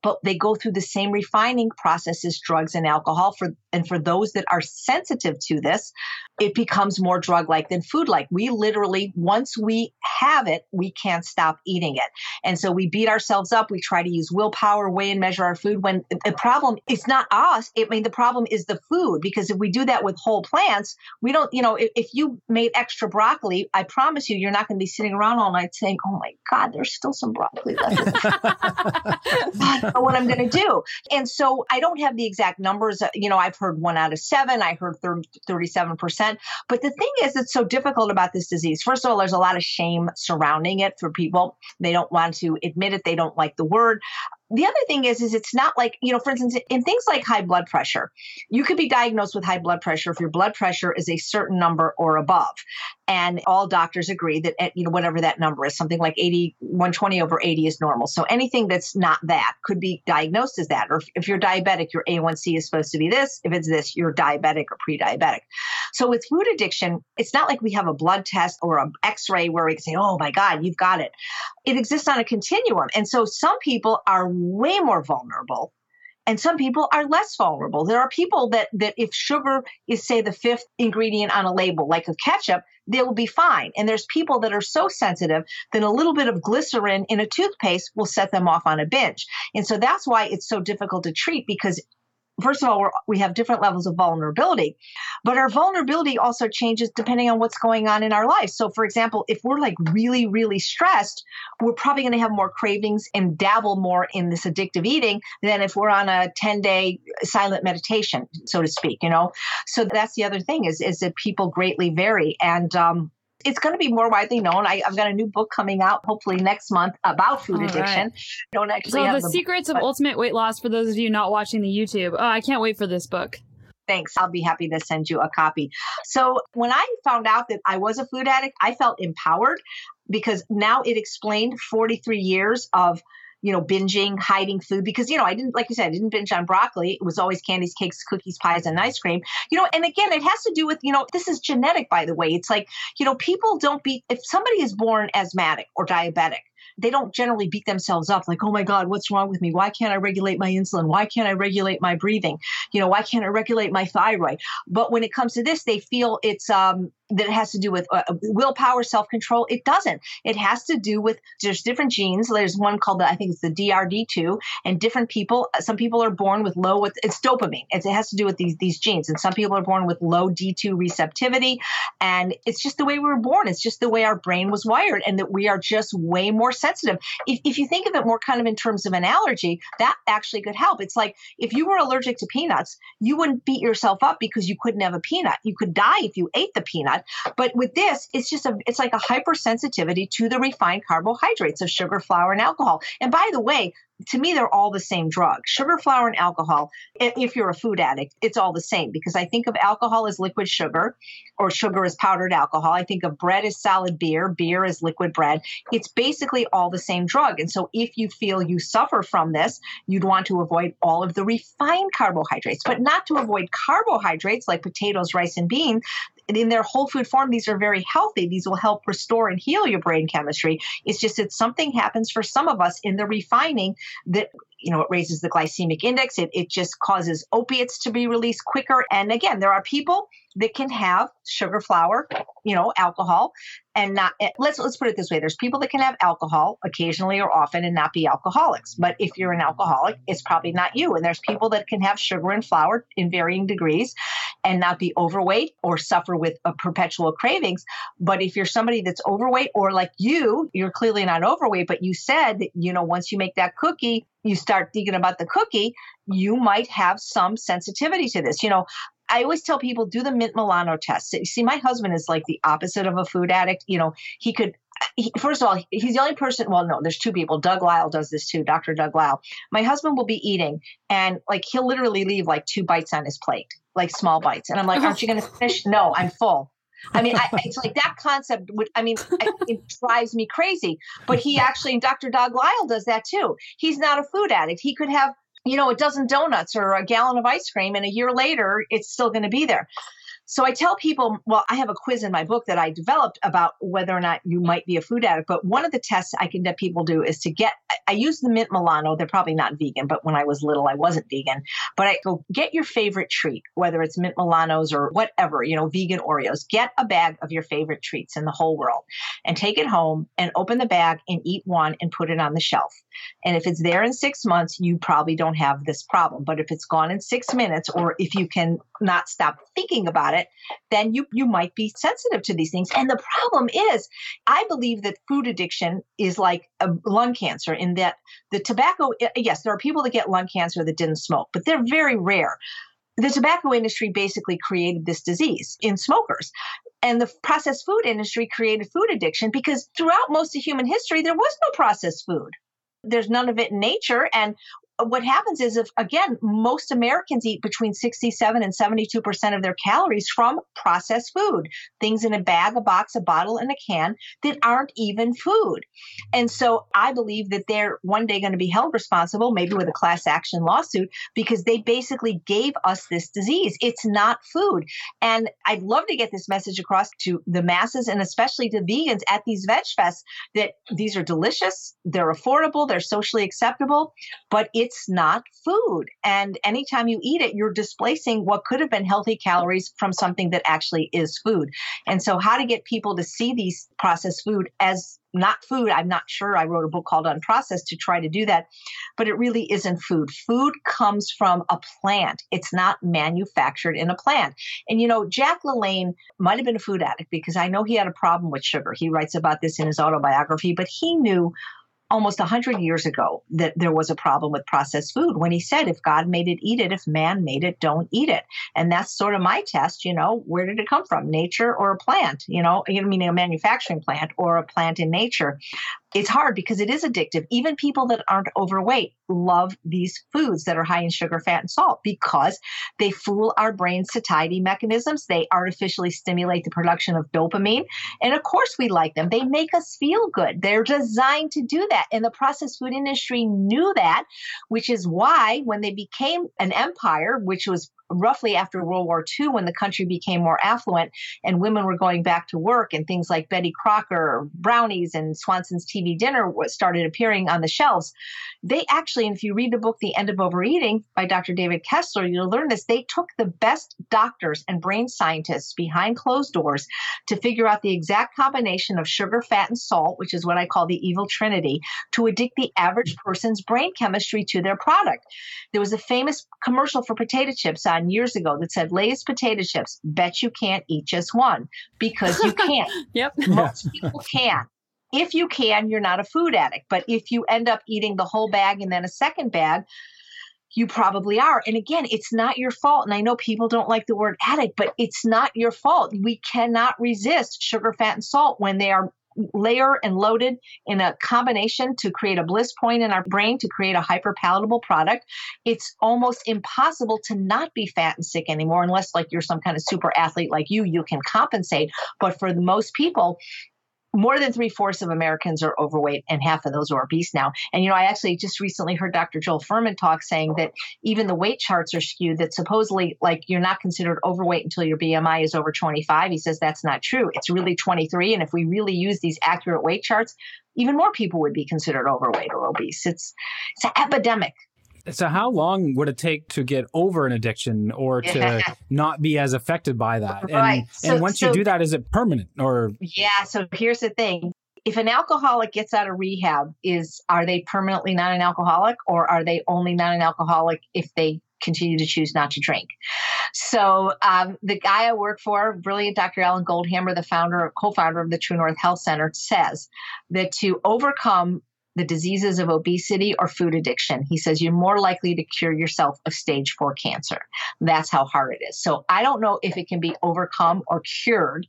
but they go through the same refining process as drugs and alcohol for and for those that are sensitive to this it becomes more drug like than food like we literally once we have it we can't stop eating it. And so we beat ourselves up. We try to use willpower weigh and measure our food when the problem it's not us. I mean the problem is the food because if we do that with whole plants we don't you know if, if you made extra broccoli i promise you you're not going to be sitting around all night saying oh my god there's still some broccoli left know what I'm going to do. And so I don't have the exact numbers. Uh, you know, I've heard one out of seven, I heard 30, 37%. But the thing is, it's so difficult about this disease. First of all, there's a lot of shame surrounding it for people. They don't want to admit it, they don't like the word the other thing is is it's not like you know for instance in things like high blood pressure you could be diagnosed with high blood pressure if your blood pressure is a certain number or above. And all doctors agree that eh, you know whatever that number is something like 80 120 over 80 is normal. So anything that's not that could be diagnosed as that. Or if, if you're diabetic your a1c is supposed to be this. If it's this you're diabetic or pre-diabetic so with food addiction it's not like we have a blood test or an x-ray where we can say oh my god you've got it. It exists on a continuum. And so some people are way more vulnerable and some people are less vulnerable. There are people that that if sugar is say the fifth ingredient on a label like a ketchup they will be fine. And there's people that are so sensitive that a little bit of glycerin in a toothpaste will set them off on a binge. And so that's why it's so difficult to treat because first of all, we have different levels of vulnerability, but our vulnerability also changes depending on what's going on in our life. So, for example, if we're like really, really stressed, we're probably going to have more cravings and dabble more in this addictive eating than if we're on a 10 day silent meditation, so to speak, you know? So that's the other thing is, is that people greatly vary. And, um, it's going to be more widely known. I, have got a new book coming out hopefully next month about food All addiction. Right. Don't actually so the, the, secrets book, of ultimate weight loss for those of you not watching the YouTube. Oh, I can't wait for this book. Thanks. I'll be happy to send you a copy. So, when I found out that I was a food addict, I felt empowered because now it explained 43 years of you know, binging, hiding food because, you know, I didn't, like you said, I didn't binge on broccoli. It was always candies, cakes, cookies, pies, and ice cream. You know, and again, it has to do with, you know, this is genetic, by the way. It's like, you know, people don't be, if somebody is born asthmatic or diabetic, they don't generally beat themselves up like, oh my God, what's wrong with me? Why can't I regulate my insulin? Why can't I regulate my breathing? You know, why can't I regulate my thyroid? But when it comes to this, they feel it's um, that it has to do with uh, willpower, self control. It doesn't. It has to do with there's different genes. There's one called the, I think it's the DRD2, and different people. Uh, some people are born with low. It's dopamine. It's, it has to do with these these genes, and some people are born with low D2 receptivity, and it's just the way we were born. It's just the way our brain was wired, and that we are just way more sensitive. If if you think of it more kind of in terms of an allergy, that actually could help. It's like if you were allergic to peanuts, you wouldn't beat yourself up because you couldn't have a peanut. You could die if you ate the peanut that. But with this, it's just a it's like a hypersensitivity to the refined carbohydrates of sugar, flour, and alcohol. And by the way, to me, they're all the same drug. Sugar, flour, and alcohol. If you're a food addict, it's all the same because I think of alcohol as liquid sugar or sugar as powdered alcohol. I think of bread as solid beer, beer as liquid bread. It's basically all the same drug. And so if you feel you suffer from this, you'd want to avoid all of the refined carbohydrates, but not to avoid carbohydrates like potatoes, rice, and beans in their whole food form, these are very healthy. These will help restore and heal your brain chemistry. It's just that something happens for some of us in the refining that you know, it raises the glycemic index. It, it just causes opiates to be released quicker. And again, there are people that can have sugar, flour, you know, alcohol, and not. Eh, let's let's put it this way: there's people that can have alcohol occasionally or often and not be alcoholics. But if you're an alcoholic, it's probably not you. And there's people that can have sugar and flour in varying degrees, and not be overweight or suffer with a perpetual cravings. But if you're somebody that's overweight or like you, you're clearly not overweight, but you said that you know once you make that cookie, you start thinking about the cookie, you might have some sensitivity to this. You know, I always tell people do the mint Milano test. See, my husband is like the opposite of a food addict. You know, he could. He, first of all, he's the only person. Well, no, there's two people. Doug Lisle does this too. Dr. Doug Lisle. My husband will be eating, and like he'll literally leave like two bites on his plate, like small bites, and I'm like, "Aren't you going to finish?" No, I'm full. I mean, I, it's like that concept would, I mean, it drives me crazy. But he actually, and Dr. Doug Lisle does that too. He's not a food addict. He could have, you know, a dozen donuts or a gallon of ice cream, and a year later, it's still going to be there. So I tell people, well, I have a quiz in my book that I developed about whether or not you might be a food addict. But one of the tests I can get people do is to get, I use the mint Milano. They're probably not vegan, but when I was little, I wasn't vegan. But I go get your favorite treat, whether it's mint Milanos or whatever, you know, vegan Oreos. Get a bag of your favorite treats in the whole world and take it home and open the bag and eat one and put it on the shelf. And if it's there in six months, you probably don't have this problem. But if it's gone in six minutes, or if you can not stop thinking about it, then you, you might be sensitive to these things. And the problem is, I believe that food addiction is like a lung cancer in that the tobacco, eh, yes, there are people that get lung cancer that didn't smoke, but they're very rare the tobacco industry basically created this disease in smokers. And the processed food industry created food addiction because throughout most of human history, there was no processed food. There's none of it in nature. And what happens is if again most americans eat between 67 and 72 percent of their calories from processed food things in a bag a box a bottle and a can that aren't even food. And so i believe that they're one day going to be held responsible maybe with a class action lawsuit because they basically gave us this disease. It's not food. And i'd love to get this message across to the masses and especially to vegans at these veg fests that these are delicious they're affordable they're socially acceptable but it it's not food. And anytime you eat it, you're displacing what could have been healthy calories from something that actually is food. And so, how to get people to see these processed food as not food. I'm not sure. I wrote a book called Unprocessed to try to do that, but it really isn't food. Food comes from a plant. It's not manufactured in a plant. And you know, Jack LaLanne might have been a food addict because I know he had a problem with sugar. He writes about this in his autobiography, but he knew almost 100 years ago that there was a problem with processed food when he said, if God made it, eat it. If man made it, don't eat it. And that's sort of my test, you know, where did it come from? Nature or a plant, you know, meaning a manufacturing plant or a plant in nature it's hard because it is addictive. Even people that aren't overweight love these foods that are high in sugar, fat, and salt because they fool our brain satiety mechanisms. They artificially stimulate the production of dopamine. And of course, we like them. They make us feel good. They're designed to do that. And the processed food industry knew that, which is why when they became an empire, which was roughly after World War II, when the country became more affluent and women were going back to work, and things like Betty Crocker, brownies, and Swanson's TV dinner started appearing on the shelves, they actually, and if you read the book The End of Overeating by Dr. David Kessler, you'll learn this. They took the best doctors and brain scientists behind closed doors to figure out the exact combination of sugar, fat, and salt, which is what I call the evil trinity, to addict the average person's brain chemistry to their product. There was a famous commercial for potato chips on years ago that said Lay's potato chips, bet you can't eat just one because you can't. yep. Most people can. If you can, you're not a food addict. But if you end up eating the whole bag and then a second bag, you probably are. And again, it's not your fault. And I know people don't like the word addict, but it's not your fault. We cannot resist sugar, fat, and salt when they are layer and loaded in a combination to create a bliss point in our brain to create a hyper palatable product. It's almost impossible to not be fat and sick anymore unless like you're some kind of super athlete like you you can compensate. But for most people more than three fourths of Americans are overweight, and half of those are obese now. And you know, I actually just recently heard Dr. Joel Fuhrman talk saying that even the weight charts are skewed. That supposedly, like, you're not considered overweight until your BMI is over 25. He says that's not true. It's really 23. And if we really use these accurate weight charts, even more people would be considered overweight or obese. It's it's an epidemic. So, how long would it take to get over an addiction or to yeah. not be as affected by that? And, right. So, and once so, you do that, is it permanent or? Yeah. So, here's the thing if an alcoholic gets out of rehab, is are they permanently not an alcoholic or are they only not an alcoholic if they continue to choose not to drink. So um, the guy I work for, brilliant Dr. Alan Goldhamer the founder, co-founder of the True North Health Center, says that to overcome the diseases of obesity or food addiction. He says you're more likely to cure yourself of stage four cancer. That's how hard it is. So I don't know if it can be overcome or cured,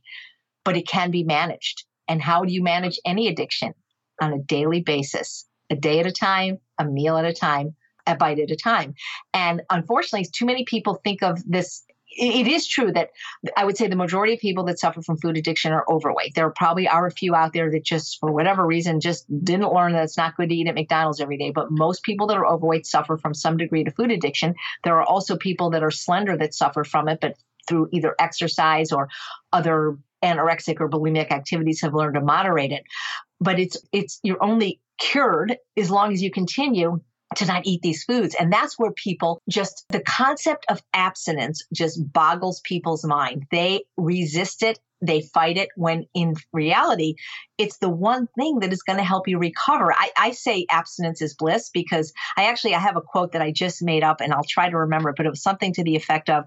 but it can be managed. And how do you manage any addiction? On a daily basis, a day at a time, a meal at a time, a bite at a time. And unfortunately, too many people think of this it is true that I would say the majority of people that suffer from food addiction are overweight. There probably are a few out there that just, for whatever reason, just didn't learn that it's not good to eat at McDonald's every day. But most people that are overweight suffer from some degree of food addiction. There are also people that are slender that suffer from it, but through either exercise or other anorexic or bulimic activities have learned to moderate it. But it's it's you're only cured as long as you continue to not eat these foods. And that's where people just, the concept of abstinence just boggles people's mind. They resist it. They fight it when in reality, it's the one thing that is going to help you recover. I, I say abstinence is bliss because I actually, I have a quote that I just made up and I'll try to remember it, but it was something to the effect of,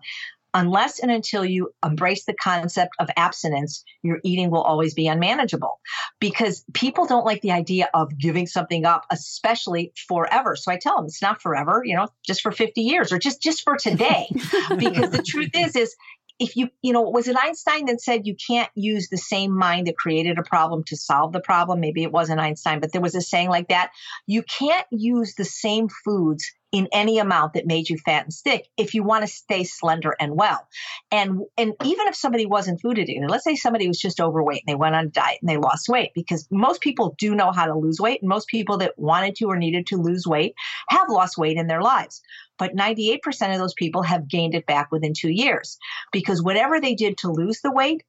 unless and until you embrace the concept of abstinence, your eating will always be unmanageable because people don't like the idea of giving something up, especially forever. So I tell them it's not forever, you know, just for 50 years or just, just for today. because the truth is, is if you, you know, was it Einstein that said you can't use the same mind that created a problem to solve the problem? Maybe it wasn't Einstein, but there was a saying like that. You can't use the same foods in any amount that made you fat and stick if you want to stay slender and well. And and even if somebody wasn't food addicted, let's say somebody was just overweight and they went on a diet and they lost weight, because most people do know how to lose weight, and most people that wanted to or needed to lose weight have lost weight in their lives. But 98% of those people have gained it back within two years because whatever they did to lose the weight,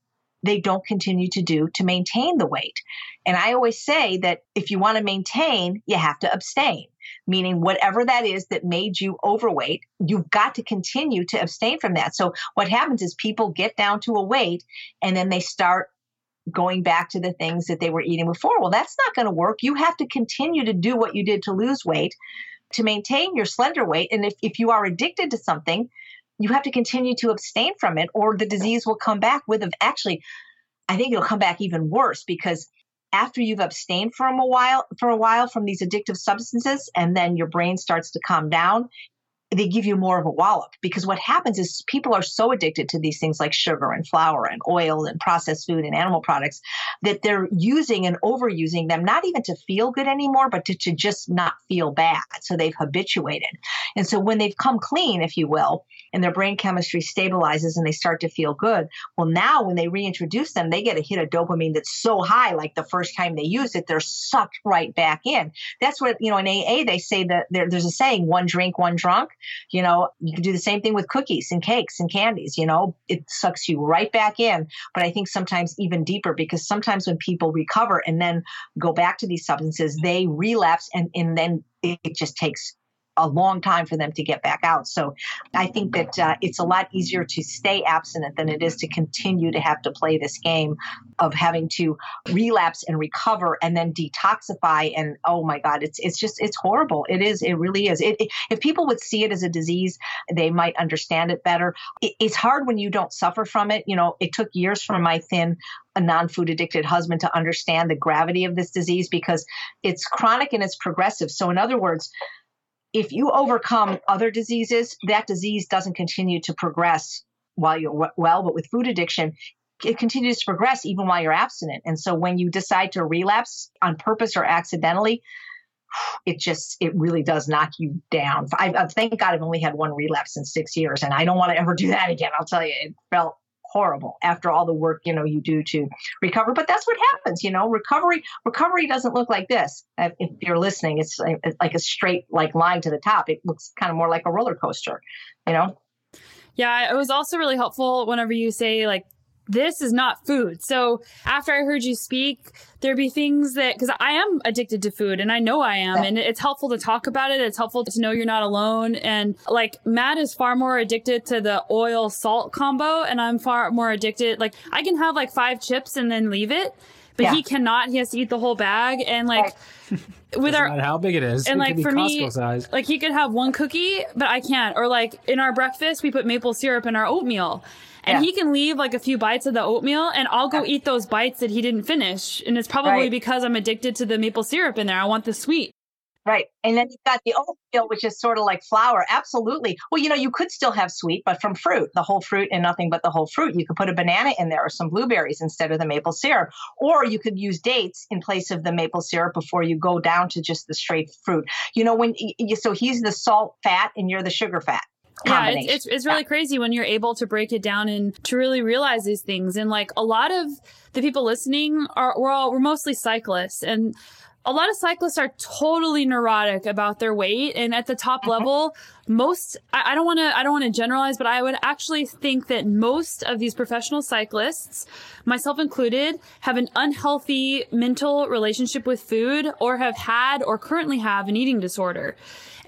they don't continue to do to maintain the weight. And I always say that if you want to maintain, you have to abstain meaning whatever that is that made you overweight, you've got to continue to abstain from that. So what happens is people get down to a weight and then they start going back to the things that they were eating before. Well, that's not going to work. You have to continue to do what you did to lose weight to maintain your slender weight. And if, if you are addicted to something, you have to continue to abstain from it or the disease will come back with actually I think it'll come back even worse because after you've abstained from a while for a while from these addictive substances and then your brain starts to calm down they give you more of a wallop because what happens is people are so addicted to these things like sugar and flour and oil and processed food and animal products that they're using and overusing them not even to feel good anymore but to, to just not feel bad. So they've habituated. And so when they've come clean if you will and their brain chemistry stabilizes and they start to feel good well now when they reintroduce them they get a hit of dopamine that's so high like the first time they use it they're sucked right back in. That's what you know in aa they say that there's a saying one drink one drunk you know, you can do the same thing with cookies and cakes and candies, you know, it sucks you right back in. But I think sometimes even deeper because sometimes when people recover and then go back to these substances, they relapse and, and then it just takes a long time for them to get back out. So I think that uh, it's a lot easier to stay abstinent than it is to continue to have to play this game of having to relapse and recover and then detoxify. And oh my God, it's it's just it's horrible. It is. It really is. It, it, if people would see it as a disease, they might understand it better. It, it's hard when you don't suffer from it. You know, it took years for my thin a non-food addicted husband to understand the gravity of this disease because it's chronic and it's progressive. So in other words, if you overcome other diseases, that disease doesn't continue to progress while you're well. But with food addiction, it continues to progress even while you're abstinent. And so when you decide to relapse on purpose or accidentally, it just it really does knock you down. I, I thank God I've only had one relapse in six years, and I don't want to ever do that again. I'll tell you, it felt horrible after all the work you know you do to recover. But that's what happens you know recovery recovery doesn't look like this. If you're listening it's like a straight like line to the top. It looks kind of more like a roller coaster you know? Yeah it was also really helpful whenever you say like this is not food. So after I heard you speak, there'd be things that, because I am addicted to food and I know I am, and it's helpful to talk about it. It's helpful to know you're not alone. And like Matt is far more addicted to the oil salt combo, and I'm far more addicted. Like I can have like five chips and then leave it. But yeah. he cannot. He has to eat the whole bag, and like with our how big it is, and it like for Costco me, size. like he could have one cookie, but I can't. Or like in our breakfast, we put maple syrup in our oatmeal, and yeah. he can leave like a few bites of the oatmeal and I'll go yeah. eat those bites that he didn't finish. And it's probably right. because I'm addicted to the maple syrup in there. I want the sweet. Right. And then you've got the oatmeal, which is sort of like flour. Absolutely. Well, you know, you could still have sweet, but from fruit, the whole fruit and nothing but the whole fruit. You could put a banana in there or some blueberries instead of the maple syrup. Or you could use dates in place of the maple syrup before you go down to just the straight fruit. You know, when you, so he's the salt fat and you're the sugar fat yeah it's, it's, it's really yeah. crazy when you're able to break it down and to really realize these things. And like a lot of the people listening are we're all we're mostly cyclists. And a lot of cyclists are totally neurotic about their weight. And at the top mm-hmm. level most i don't want to i don't want to generalize but i would actually think that most of these professional cyclists myself included have an unhealthy mental relationship with food or have had or currently have an eating disorder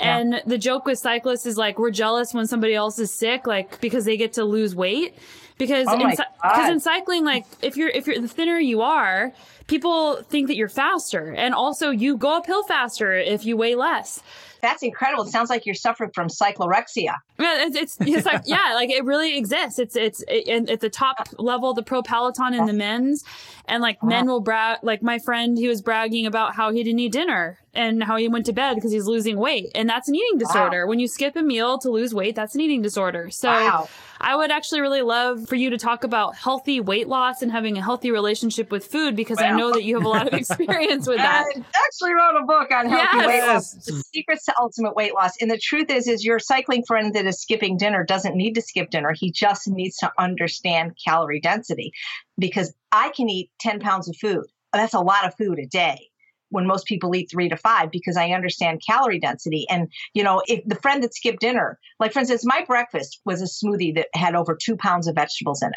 and the joke with cyclists is like we're jealous when somebody else is sick, like because they get to lose weight. Because oh in, in cycling, like if you're if you're the thinner you are, people think that you're faster, and also you go uphill faster if you weigh less. That's incredible. It sounds like you're suffering from cyclorexia. Yeah, it's, it's, it's like yeah, like it really exists. It's it's it, at the top level, the pro peloton and the men's, and like men will brag. Like my friend, he was bragging about how he didn't eat dinner and how he went to bed because he's losing weight, and that's an eating disorder. Wow. When you skip a meal to lose weight, that's an eating disorder. So. Wow. I would actually really love for you to talk about healthy weight loss and having a healthy relationship with food because I know that you have a lot of experience with that. I actually wrote a book on healthy yes. weight loss, the secrets to ultimate weight loss. And the truth is, is your cycling friend that is skipping dinner doesn't need to skip dinner. He just needs to understand calorie density because I can eat 10 pounds of food. That's a lot of food a day when most people eat three to five because I understand calorie density. And, you know, if the friend that skipped dinner, like for instance, my breakfast was a smoothie that had over two pounds of vegetables in it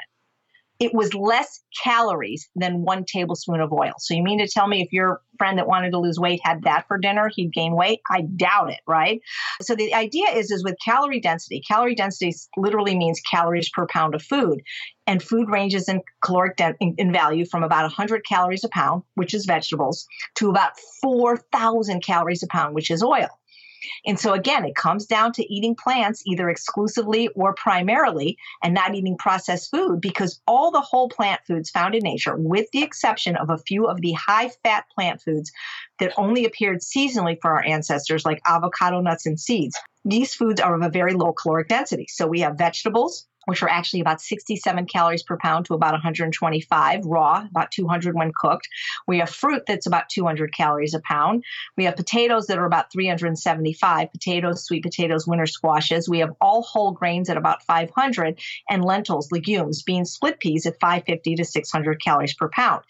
it was less calories than one tablespoon of oil. So you mean to tell me if your friend that wanted to lose weight had that for dinner, he'd gain weight? I doubt it, right? So the idea is is with calorie density. Calorie density literally means calories per pound of food. And food ranges in caloric de- in, in value from about 100 calories a pound, which is vegetables, to about 4,000 calories a pound, which is oil. And so again, it comes down to eating plants either exclusively or primarily and not eating processed food because all the whole plant foods found in nature, with the exception of a few of the high fat plant foods that only appeared seasonally for our ancestors, like avocado nuts and seeds, these foods are of a very low caloric density. So we have vegetables, which are actually about 67 calories per pound to about 125 raw, about 200 when cooked. We have fruit that's about 200 calories a pound. We have potatoes that are about 375 potatoes, sweet potatoes, winter squashes. We have all whole grains at about 500 and lentils, legumes, beans, split peas at 550 to 600 calories per pound.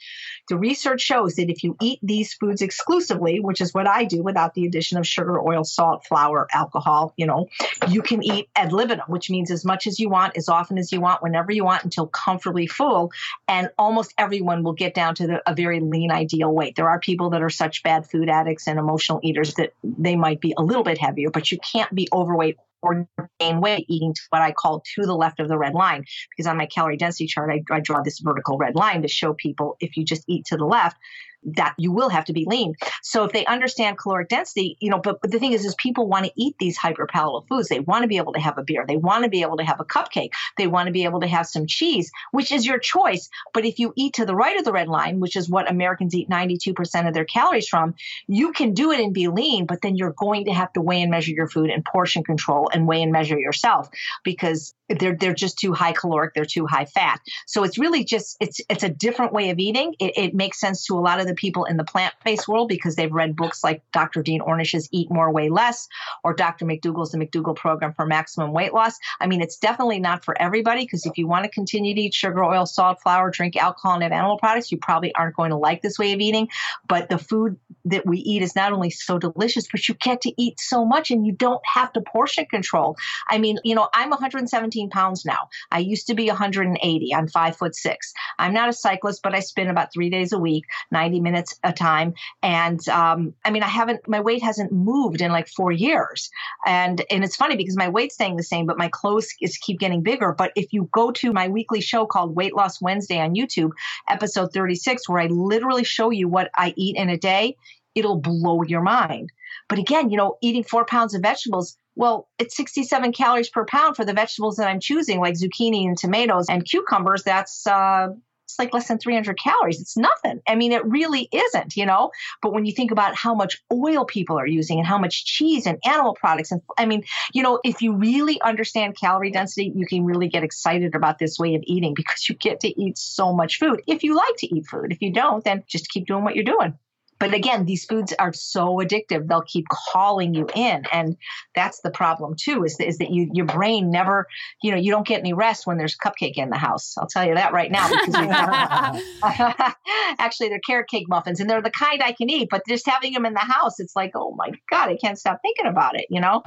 The research shows that if you eat these foods exclusively, which is what I do without the addition of sugar, oil, salt, flour, alcohol, you know, you can eat ad libitum, which means as much as you want, as often as you want, whenever you want, until comfortably full. And almost everyone will get down to the, a very lean, ideal weight. There are people that are such bad food addicts and emotional eaters that they might be a little bit heavier, but you can't be overweight or gain weight eating to what I call to the left of the red line. Because on my calorie density chart, I, I draw this vertical red line to show people if you just eat to the left, that you will have to be lean. So if they understand caloric density, you know, but, but the thing is, is people want to eat these hyperpalatable foods. They want to be able to have a beer. They want to be able to have a cupcake. They want to be able to have some cheese, which is your choice. But if you eat to the right of the red line, which is what Americans eat 92% of their calories from, you can do it and be lean, but then you're going to have to weigh and measure your food and portion control and weigh and measure yourself because they're they're just too high caloric, they're too high fat. So it's really just it's it's a different way of eating. It, it makes sense to a lot of the people in the plant-based world because they've read books like Dr. Dean Ornish's Eat More, Weigh Less or Dr. McDougall's The McDougall Program for Maximum Weight Loss. I mean, it's definitely not for everybody because if you want to continue to eat sugar, oil, salt, flour, drink alcohol, and have animal products, you probably aren't going to like this way of eating. But the food that we eat is not only so delicious, but you get to eat so much and you don't have to portion control. I mean, you know, I'm 117 pounds now. I used to be 180. I'm five foot six. I'm not a cyclist, but I spin about three days a week, 90 minutes a time. And um, I mean, I haven't, my weight hasn't moved in like four years. And, and it's funny because my weight's staying the same, but my clothes is keep getting bigger. But if you go to my weekly show called Weight Loss Wednesday on YouTube, episode 36, where I literally show you what I eat in a day, it'll blow your mind. But again, you know, eating four pounds of vegetables, well, it's 67 calories per pound for the vegetables that I'm choosing, like zucchini and tomatoes and cucumbers. That's uh, it's like less than 300 calories. It's nothing. I mean, it really isn't, you know. But when you think about how much oil people are using and how much cheese and animal products, and I mean, you know, if you really understand calorie density, you can really get excited about this way of eating because you get to eat so much food. If you like to eat food, if you don't, then just keep doing what you're doing. But again, these foods are so addictive; they'll keep calling you in, and that's the problem too. Is, is that you your brain never, you know, you don't get any rest when there's cupcake in the house. I'll tell you that right now. Because actually, they're carrot cake muffins, and they're the kind I can eat. But just having them in the house, it's like, oh my god, I can't stop thinking about it. You know.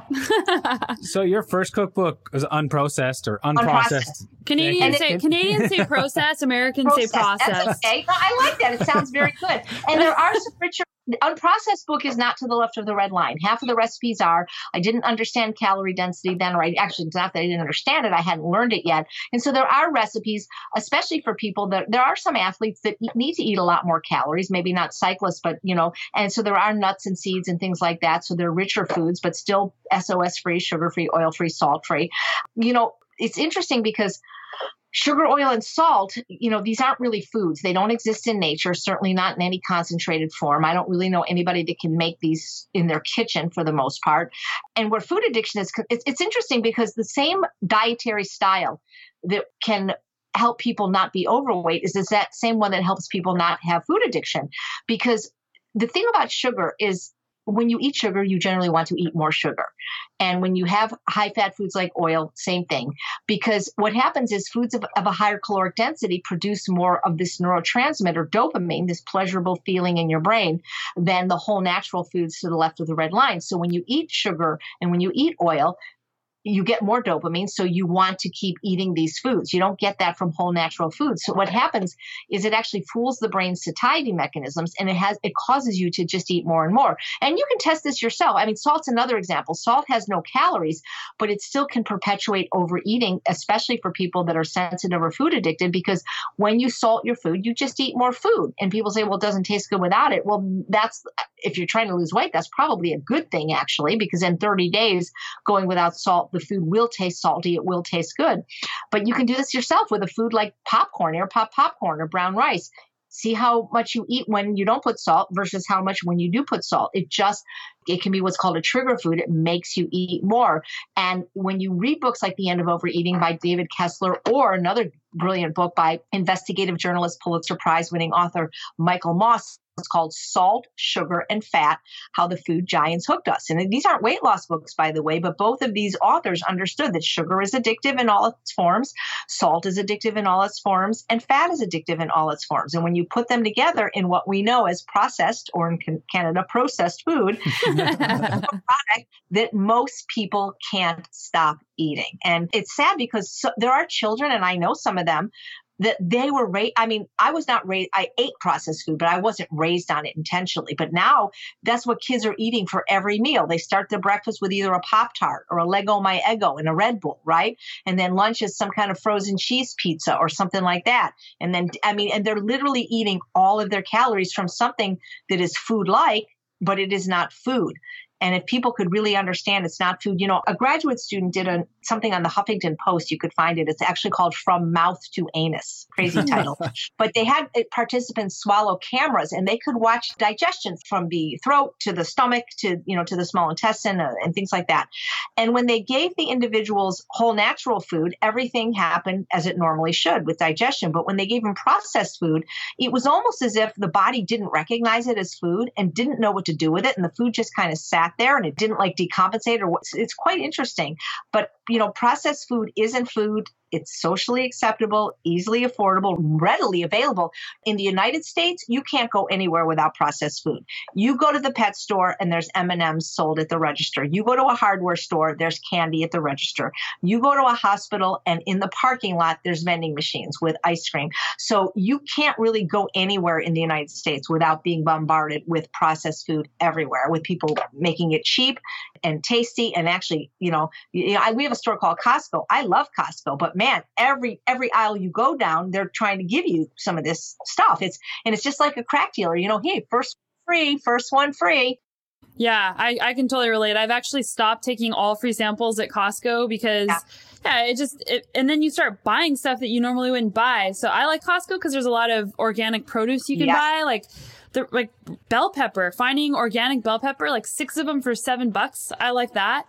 so your first cookbook was unprocessed or unprocessed. unprocessed. Canadians say Canadians say processed, Americans say processed. okay. I like that. It sounds very good. And there are some richer unprocessed book is not to the left of the red line. Half of the recipes are. I didn't understand calorie density then, or I actually it's not that I didn't understand it. I hadn't learned it yet. And so there are recipes, especially for people that there are some athletes that need to eat a lot more calories. Maybe not cyclists, but you know. And so there are nuts and seeds and things like that. So they're richer foods, but still SOS free, sugar free, oil free, salt free. You know, it's interesting because sugar, oil, and salt, you know, these aren't really foods. They don't exist in nature, certainly not in any concentrated form. I don't really know anybody that can make these in their kitchen for the most part. And where food addiction is, it's, interesting because the same dietary style that can help people not be overweight is, is that same one that helps people not have food addiction. Because the thing about sugar is when you eat sugar, you generally want to eat more sugar. And when you have high fat foods like oil, same thing. Because what happens is foods of, of, a higher caloric density produce more of this neurotransmitter, dopamine, this pleasurable feeling in your brain, than the whole natural foods to the left of the red line. So when you eat sugar and when you eat oil, you get more dopamine, so you want to keep eating these foods. You don't get that from whole natural foods. So what happens is it actually fools the brain's satiety mechanisms, and it has it causes you to just eat more and more. And you can test this yourself. I mean, salt's another example. Salt has no calories, but it still can perpetuate overeating, especially for people that are sensitive or food addicted. Because when you salt your food, you just eat more food. And people say, "Well, it doesn't taste good without it." Well, that's if you're trying to lose weight, that's probably a good thing actually, because in 30 days, going without salt, the food will taste salty, it will taste good. But you can do this yourself with a food like popcorn, air pop popcorn, or brown rice. See how much you eat when you don't put salt versus how much when you do put salt. It just it can be what's called a trigger food. It makes you eat more. And when you read books like The End of Overeating by David Kessler or another brilliant book by investigative journalist, Pulitzer Prize winning author Michael Moss, it's called Salt, Sugar, and Fat How the Food Giants Hooked Us. And these aren't weight loss books, by the way, but both of these authors understood that sugar is addictive in all its forms, salt is addictive in all its forms, and fat is addictive in all its forms. And when you put them together in what we know as processed, or in Canada, processed food, product that most people can't stop eating. And it's sad because so, there are children, and I know some of them that they were raised. I mean, I was not raised, I ate processed food, but I wasn't raised on it intentionally. But now that's what kids are eating for every meal. They start their breakfast with either a Pop Tart or a Leggo My Eggo and a Red Bull, right? And then lunch is some kind of frozen cheese pizza or something like that. And then, I mean, and they're literally eating all of their calories from something that is food like but it is not food. And if people could really understand it's not food, you know, a graduate student did a, something on the Huffington Post. You could find it. It's actually called From Mouth to Anus. Crazy title. but they had uh, participants swallow cameras and they could watch digestion from the throat to the stomach to, you know, to the small intestine uh, and things like that. And when they gave the individuals whole natural food, everything happened as it normally should with digestion. But when they gave them processed food, it was almost as if the body didn't recognize it as food and didn't know what to do with it. And the food just kind of sat there and it didn't like decompensate or what, it's quite interesting. But, you know, processed food isn't food. It's socially acceptable, easily affordable, readily available. In the United States, you can't go anywhere without processed food. You go to the pet store and there's M&Ms sold at the register. You go to a hardware store, there's candy at the register. You go to a hospital and in the parking lot there's vending machines with ice cream. So you can't really go anywhere in the United States without being bombarded with processed food everywhere with people making it cheap and tasty and actually, you know, we have a store called Costco. I love Costco, but man, every every aisle you go down, they're trying to give you some of this stuff. It's and it's just like a crack dealer. You know, hey, first free, first one free. Yeah, I, I can totally relate. I've actually stopped taking all free samples at Costco because yeah, yeah it just it, and then you start buying stuff that you normally wouldn't buy. So I like Costco because there's a lot of organic produce you can buy, like the like bell pepper. Finding organic bell pepper, like six of them for seven bucks. I like that.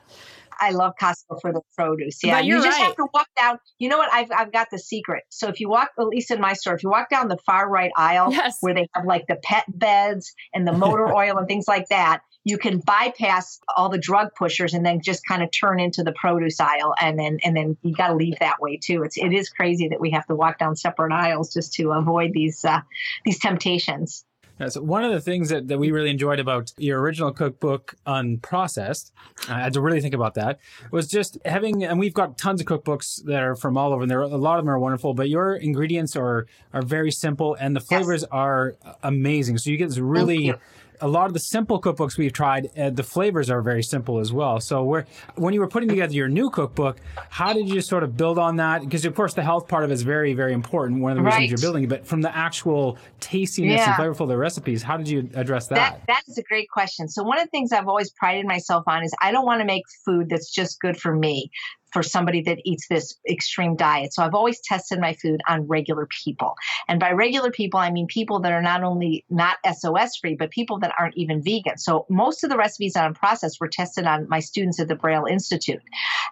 I love Costco for the produce. Yeah, you just right. have to walk down. You know what? I've I've got the secret. So if you walk, at least in my store, if you walk down the far right aisle yes. where they have like the pet beds and the motor oil and things like that, you can bypass all the drug pushers and then just kind of turn into the produce aisle and then and then you got to leave that way too it's it is crazy that we have to walk down separate aisles just to avoid these uh, these temptations yeah, so one of the things that, that we really enjoyed about your original cookbook unprocessed, I had to really think about that, was just having, and we've got tons of cookbooks that are from all over, and there a lot of them are wonderful, but your ingredients are are very simple and the flavors yes. are uh, amazing. So you get this really a lot of the simple cookbooks we've tried, uh, the flavors are very simple as well. So, where when you were putting together your new cookbook, how did you sort of build on that? Because of course, the health part of it is very, very important. One of the reasons right. you're building, it, but from the actual tastiness yeah. and flavorful of the recipes, how did you address that? that? That is a great question. So, one of the things I've always prided myself on is I don't want to make food that's just good for me for somebody that eats this extreme diet. So I've always tested my food on regular people. And by regular people, I mean people that are not only not SOS free, but people that aren't even vegan. So most of the recipes that I'm processed were tested on my students at the Braille Institute.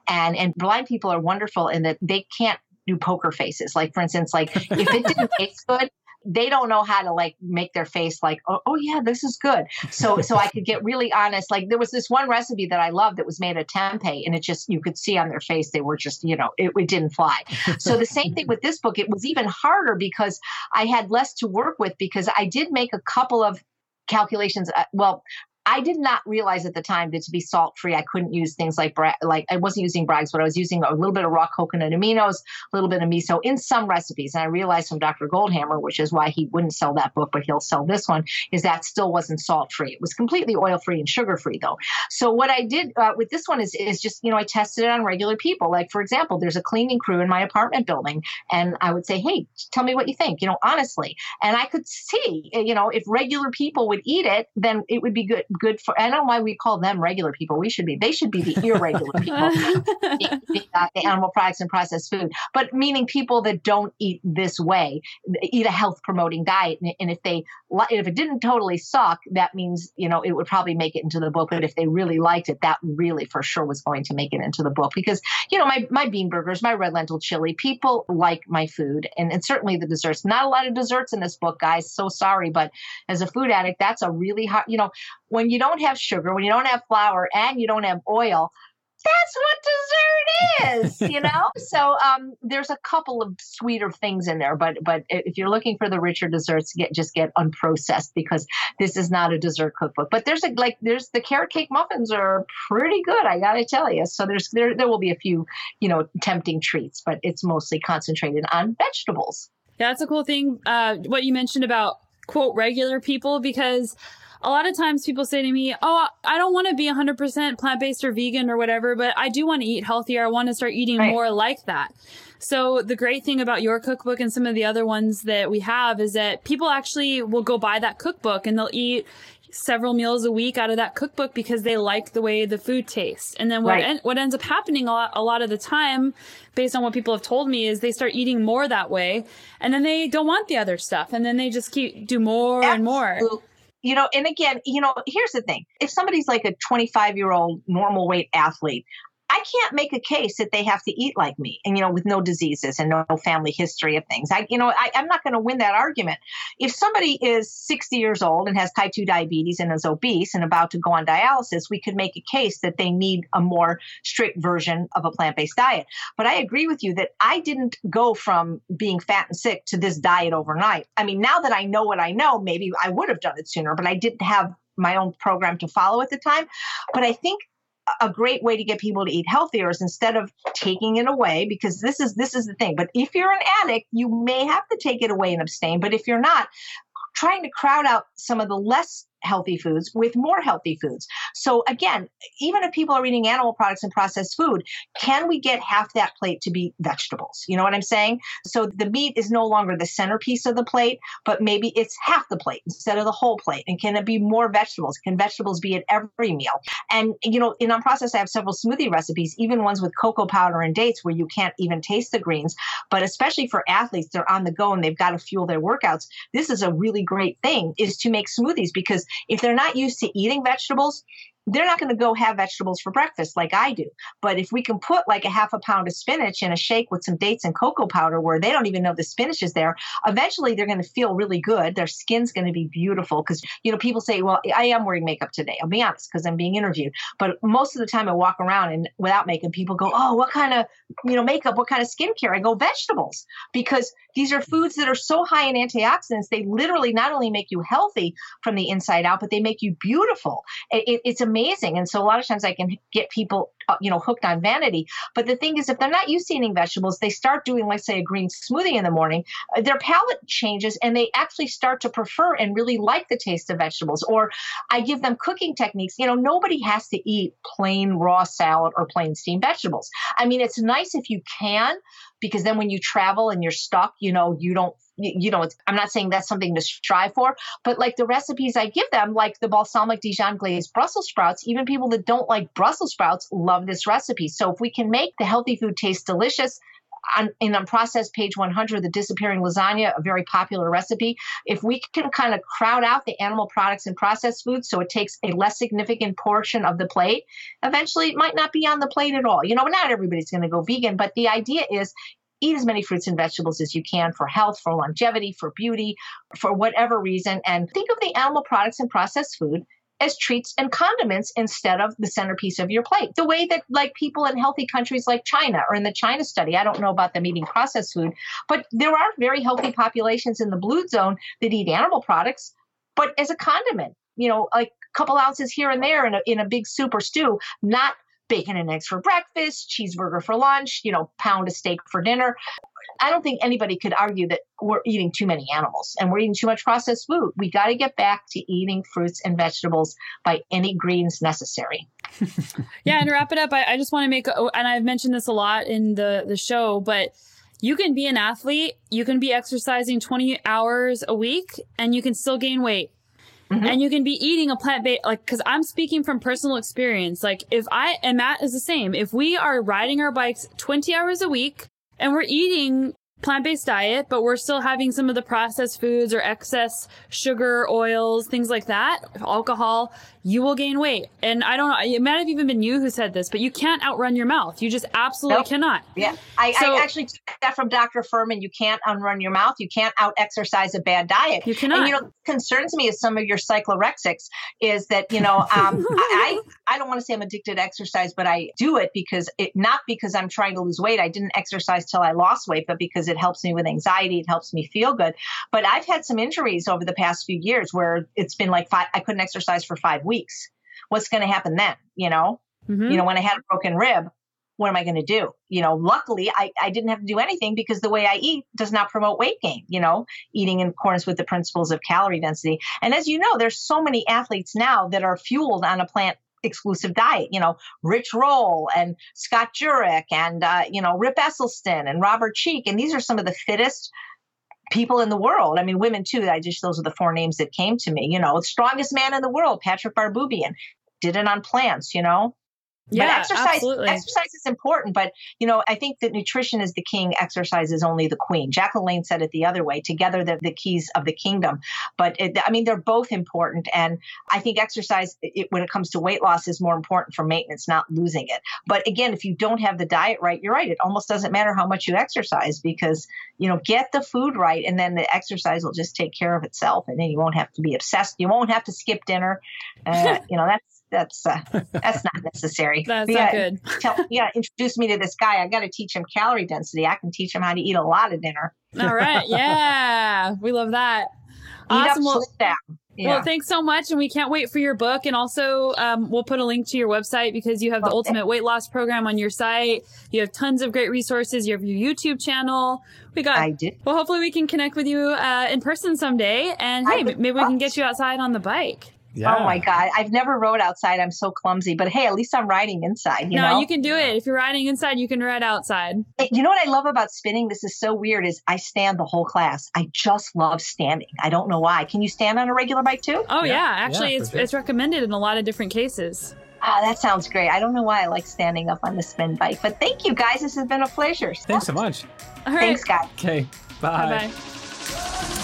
And and blind people are wonderful in that they can't do poker faces. Like for instance, like if it didn't taste good, they don't know how to like make their face like oh, oh yeah this is good. So so i could get really honest like there was this one recipe that i loved that was made of tempeh and it just you could see on their face they were just you know it, it didn't fly. So the same thing with this book it was even harder because i had less to work with because i did make a couple of calculations uh, well I did not realize at the time that to be salt free, I couldn't use things like bra- like I wasn't using Bragg's, but I was using a little bit of raw coconut aminos, a little bit of miso in some recipes. And I realized from Dr. Goldhamer, which is why he wouldn't sell that book, but he'll sell this one, is that still wasn't salt free. It was completely oil free and sugar free though. So what I did uh, with this one is is just you know I tested it on regular people. Like for example, there's a cleaning crew in my apartment building, and I would say, hey, tell me what you think. You know, honestly, and I could see, you know, if regular people would eat it, then it would be good good for. I don't know why we call them regular people. We should be. They should be the irregular people, the, animal products and processed food. But meaning people that don't eat this way, eat a health promoting diet. And, and if they if it didn't totally suck, that means you know it would probably make it into the book. But if they really liked it, that really for sure was going to make it into the book because you know my my bean burgers, my red lentil chili, people like my food, and and certainly the desserts. Not a lot of desserts in this book, guys. So sorry, but as a food addict, that's a really hard. You know, when you don't have sugar, when you don't have flour, and you don't have oil, that's what dessert is, you know. so um, there's a couple of sweeter things in there, but but if you're looking for the richer desserts, get just get unprocessed because this is not a dessert cookbook. But there's a like there's the carrot cake muffins are pretty good, I gotta tell you. So there's there there will be a few you know tempting treats, but it's mostly concentrated on vegetables. Yeah, that's a cool thing. Uh, what you mentioned about quote regular people because a lot of times people say to me, Oh, I don't want to be 100% plant based or vegan or whatever, but I do want to eat healthier. I want to start eating right. more like that. So, the great thing about your cookbook and some of the other ones that we have is that people actually will go buy that cookbook and they'll eat several meals a week out of that cookbook because they like the way the food tastes. And then what right. en- what ends up happening a lot, a lot of the time based on what people have told me is they start eating more that way and then they don't want the other stuff and then they just keep do more Absolutely. and more you know and again you know here's the thing. If somebody's like a 25 year old normal weight athlete I can't make a case that they have to eat like me and, you know, with no diseases and no family history of things. I, you know, I, am not going to win that argument. If somebody is 60 years old and has type 2 diabetes and is obese and about to go on dialysis, we could make a case that they need a more strict version of a plant based diet. But I agree with you that I didn't go from being fat and sick to this diet overnight. I mean, now that I know what I know, maybe I would have done it sooner, but I didn't have my own program to follow at the time. But I think a great way to get people to eat healthier is instead of taking it away because this is this is the thing. But if you're an addict you may have to take it away and abstain. But if you're not trying to crowd out some of the less healthy foods with more healthy foods. So again, even if people are eating animal products and processed food, can we get half that plate to be vegetables? You know what I'm saying? So the meat is no longer the centerpiece of the plate, but maybe it's half the plate instead of the whole plate. And can it be more vegetables? Can vegetables be at every meal? And you know, in Unprocessed, I have several smoothie recipes, even ones with cocoa powder and dates where you can't even taste the greens. But especially for athletes, they're on the go and they've got to fuel their workouts. This is a really great thing is to make smoothies because if they're not used to eating vegetables, they're not going to go have vegetables for breakfast like I do. But if we can put like a half a pound of spinach in a shake with some dates and cocoa powder where they don't even know the spinach is there, eventually they're going to feel really good. Their skin's going to be beautiful because, you know, people say, well, I am wearing makeup today. I'll be honest because I'm being interviewed. But most of the time I walk around and without makeup, people go, oh, what kind of, you know, makeup, what kind of skincare? I go, vegetables because these are foods that are so high in antioxidants. They literally not only make you healthy from the inside out, but they make you beautiful. It, it's amazing amazing. And so a lot of times I can get people, uh, you know, hooked on vanity. But the thing is, if they're not used to eating vegetables, they start doing, let's say, a green smoothie in the morning, uh, their palate changes and they actually start to prefer and really like the taste of vegetables. Or I give them cooking techniques. You know, nobody has to eat plain raw salad or plain steamed vegetables. I mean, it's nice if you can, because then when you travel and you're stuck, you know, you don't you know, I'm not saying that's something to strive for, but like the recipes I give them, like the balsamic Dijon glazed Brussels sprouts, even people that don't like Brussels sprouts love this recipe. So if we can make the healthy food taste delicious, on, in unprocessed page 100, the disappearing lasagna, a very popular recipe. If we can kind of crowd out the animal products and processed foods so it takes a less significant portion of the plate, eventually it might not be on the plate at all. You know, not everybody's going to go vegan, but the idea is eat as many fruits and vegetables as you can for health, for longevity, for beauty, for whatever reason. And think of the animal products and processed food as treats and condiments instead of the centerpiece of your plate. The way that like people in healthy countries like China or in the China study, I don't know about them eating processed food, but there are very healthy populations in the blue zone that eat animal products, but as a condiment, you know, like a couple ounces here and there in a, in a big soup or stew, not bacon and eggs for breakfast, cheeseburger for lunch, you know, pound of steak for dinner. I don't think anybody could argue that we're eating too many animals and we're eating too much processed food. We got to get back to eating fruits and vegetables by any greens necessary. yeah, and to wrap it up, I, I just want to make, oh, and I've mentioned this a lot in the the show, but you can be an athlete, you can be exercising 20 hours a week, and you can still gain weight. Mm-hmm. And you can be eating a plant based, like, cause I'm speaking from personal experience. Like, if I, and Matt is the same, if we are riding our bikes 20 hours a week and we're eating plant-based diet, but we're still having some of the processed foods or excess sugar, oils, things like that, alcohol, you will gain weight. And I don't know, it might have even been you who said this, but you can't outrun your mouth. You just absolutely nope. cannot. Yeah. I, so, I, actually took that from Dr. Fuhrman. You can't outrun your mouth. You can't out exercise a bad diet. You cannot. And, you know, concerns me is some of your cyclorexics is that, you know, um, I, I don't want to say I'm addicted to exercise, but I do it because it, not because I'm trying to lose weight. I didn't exercise till I lost weight, but because it helps me with anxiety. It helps me feel good. But I've had some injuries over the past few years where it's been like five, I couldn't exercise for five weeks. What's going to happen then? You know, mm-hmm. you know, when I had a broken rib, what am I going to do? You know, luckily I, I didn't have to do anything because the way I eat does not promote weight gain, you know, eating in accordance with the principles of calorie density. And as you know, there's so many athletes now that are fueled on a plant exclusive diet. You know, Rich Roll and Scott Jurek and, uh, you know, Rip Esselstyn and Robert Cheeke. And these are some of the fittest people in the world. I mean, women too. I just, those are the four names that came to me. You know, strongest man in the world, Patrick Baboumian, did it on plants, you know. Yeah, but exercise, absolutely. exercise is important. But you know, I think that nutrition is the king, exercise is only the queen. Jack LaLanne said it the other way. Together, they're the keys of the kingdom. But it, I mean, they're both important, and I think exercise, it, when it comes to weight loss, is more important for maintenance, not losing it. But again, if you don't have the diet right, you're right. It almost doesn't matter how much you exercise because you know, get the food right, and then the exercise will just take care of itself, and then you won't have to be obsessed. You won't have to skip dinner. Uh, you know, that's that's uh, that's not necessary. That's yeah, not good. Tell, yeah, introduce me to this guy. I got to teach him calorie density. I can teach him how to eat a lot of dinner. All right. Yeah. we love that. Eat Awesome. up, Well. Yeah. well, thanks so much. And we can't wait for your book. And also, um, we'll put a link to your website because you have the Okay. ultimate weight loss program on your site. You have tons of great resources. You have your YouTube channel. We got, I did. well, hopefully we can connect with you uh, in person someday. And hey, maybe we can get you outside on the bike. Yeah. Oh my God. I've never rode outside. I'm so clumsy. But hey, at least I'm riding inside. You no, know? you can do it. If you're riding inside, you can ride outside. You know what I love about spinning? This is so weird. Is I stand the whole class. I just love standing. I don't know why. Can you stand on a regular bike too? Oh, yeah. Yeah, Actually, yeah, it's, sure. it's recommended in a lot of different cases. Ah, that sounds great. I don't know why I like standing up on the spin bike, but thank you guys. This has been a pleasure. Thanks so much. All right. Thanks, guys. Okay. Bye bye.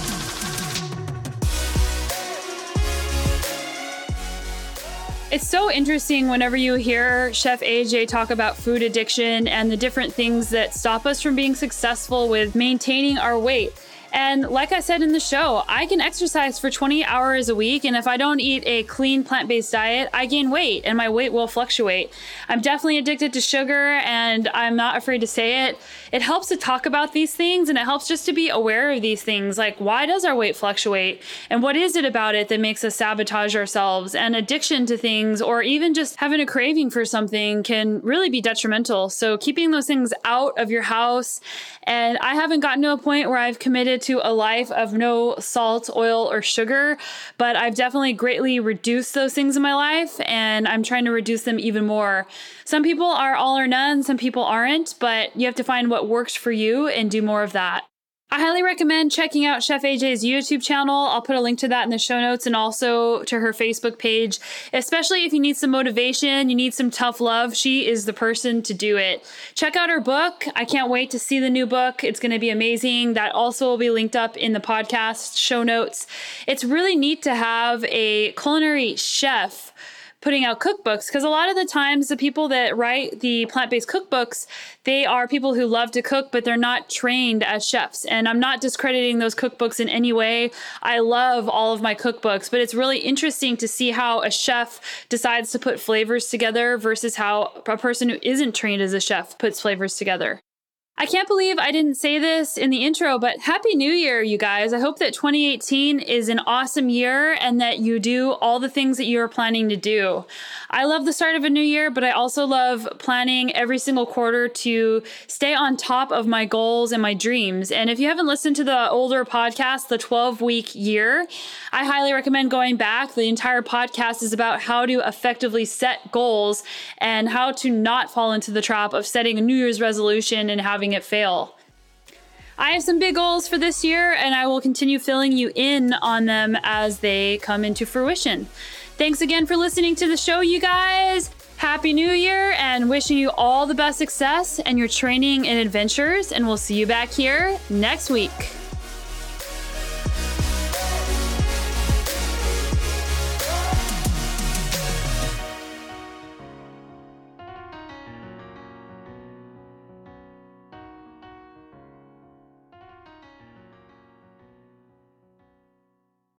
It's so interesting whenever you hear Chef AJ talk about food addiction and the different things that stop us from being successful with maintaining our weight. And like I said in the show, I can exercise for 20 hours a week. And if I don't eat a clean plant based diet, I gain weight and my weight will fluctuate. I'm definitely addicted to sugar and I'm not afraid to say it. It helps to talk about these things and it helps just to be aware of these things. Like, why does our weight fluctuate? And what is it about it that makes us sabotage ourselves? And addiction to things, or even just having a craving for something, can really be detrimental. So, keeping those things out of your house. And I haven't gotten to a point where I've committed to a life of no salt, oil, or sugar, but I've definitely greatly reduced those things in my life and I'm trying to reduce them even more. Some people are all or none, some people aren't, but you have to find what works for you and do more of that. I highly recommend checking out Chef AJ's YouTube channel. I'll put a link to that in the show notes and also to her Facebook page. Especially if you need some motivation, you need some tough love, she is the person to do it. Check out her book. I can't wait to see the new book. It's going to be amazing. That also will be linked up in the podcast show notes. It's really neat to have a culinary chef putting out cookbooks because a lot of the times the people that write the plant-based cookbooks they are people who love to cook but they're not trained as chefs. And i'm not discrediting those cookbooks in any way. I love all of my cookbooks but it's really interesting to see how a chef decides to put flavors together versus how a person who isn't trained as a chef puts flavors together I can't believe I didn't say this in the intro, but Happy New Year, you guys. I hope that 2018 is an awesome year and that you do all the things that you are planning to do. I love the start of a new year, but I also love planning every single quarter to stay on top of my goals and my dreams. And if you haven't listened to the older podcast, the 12 week year, I highly recommend going back. The entire podcast is about how to effectively set goals and how to not fall into the trap of setting a New Year's resolution and having it fail. I have some big goals for this year, and I will continue filling you in on them as they come into fruition. Thanks again for listening to the show, you guys. Happy New Year, and wishing you all the best success and your training and adventures. And we'll see you back here next week.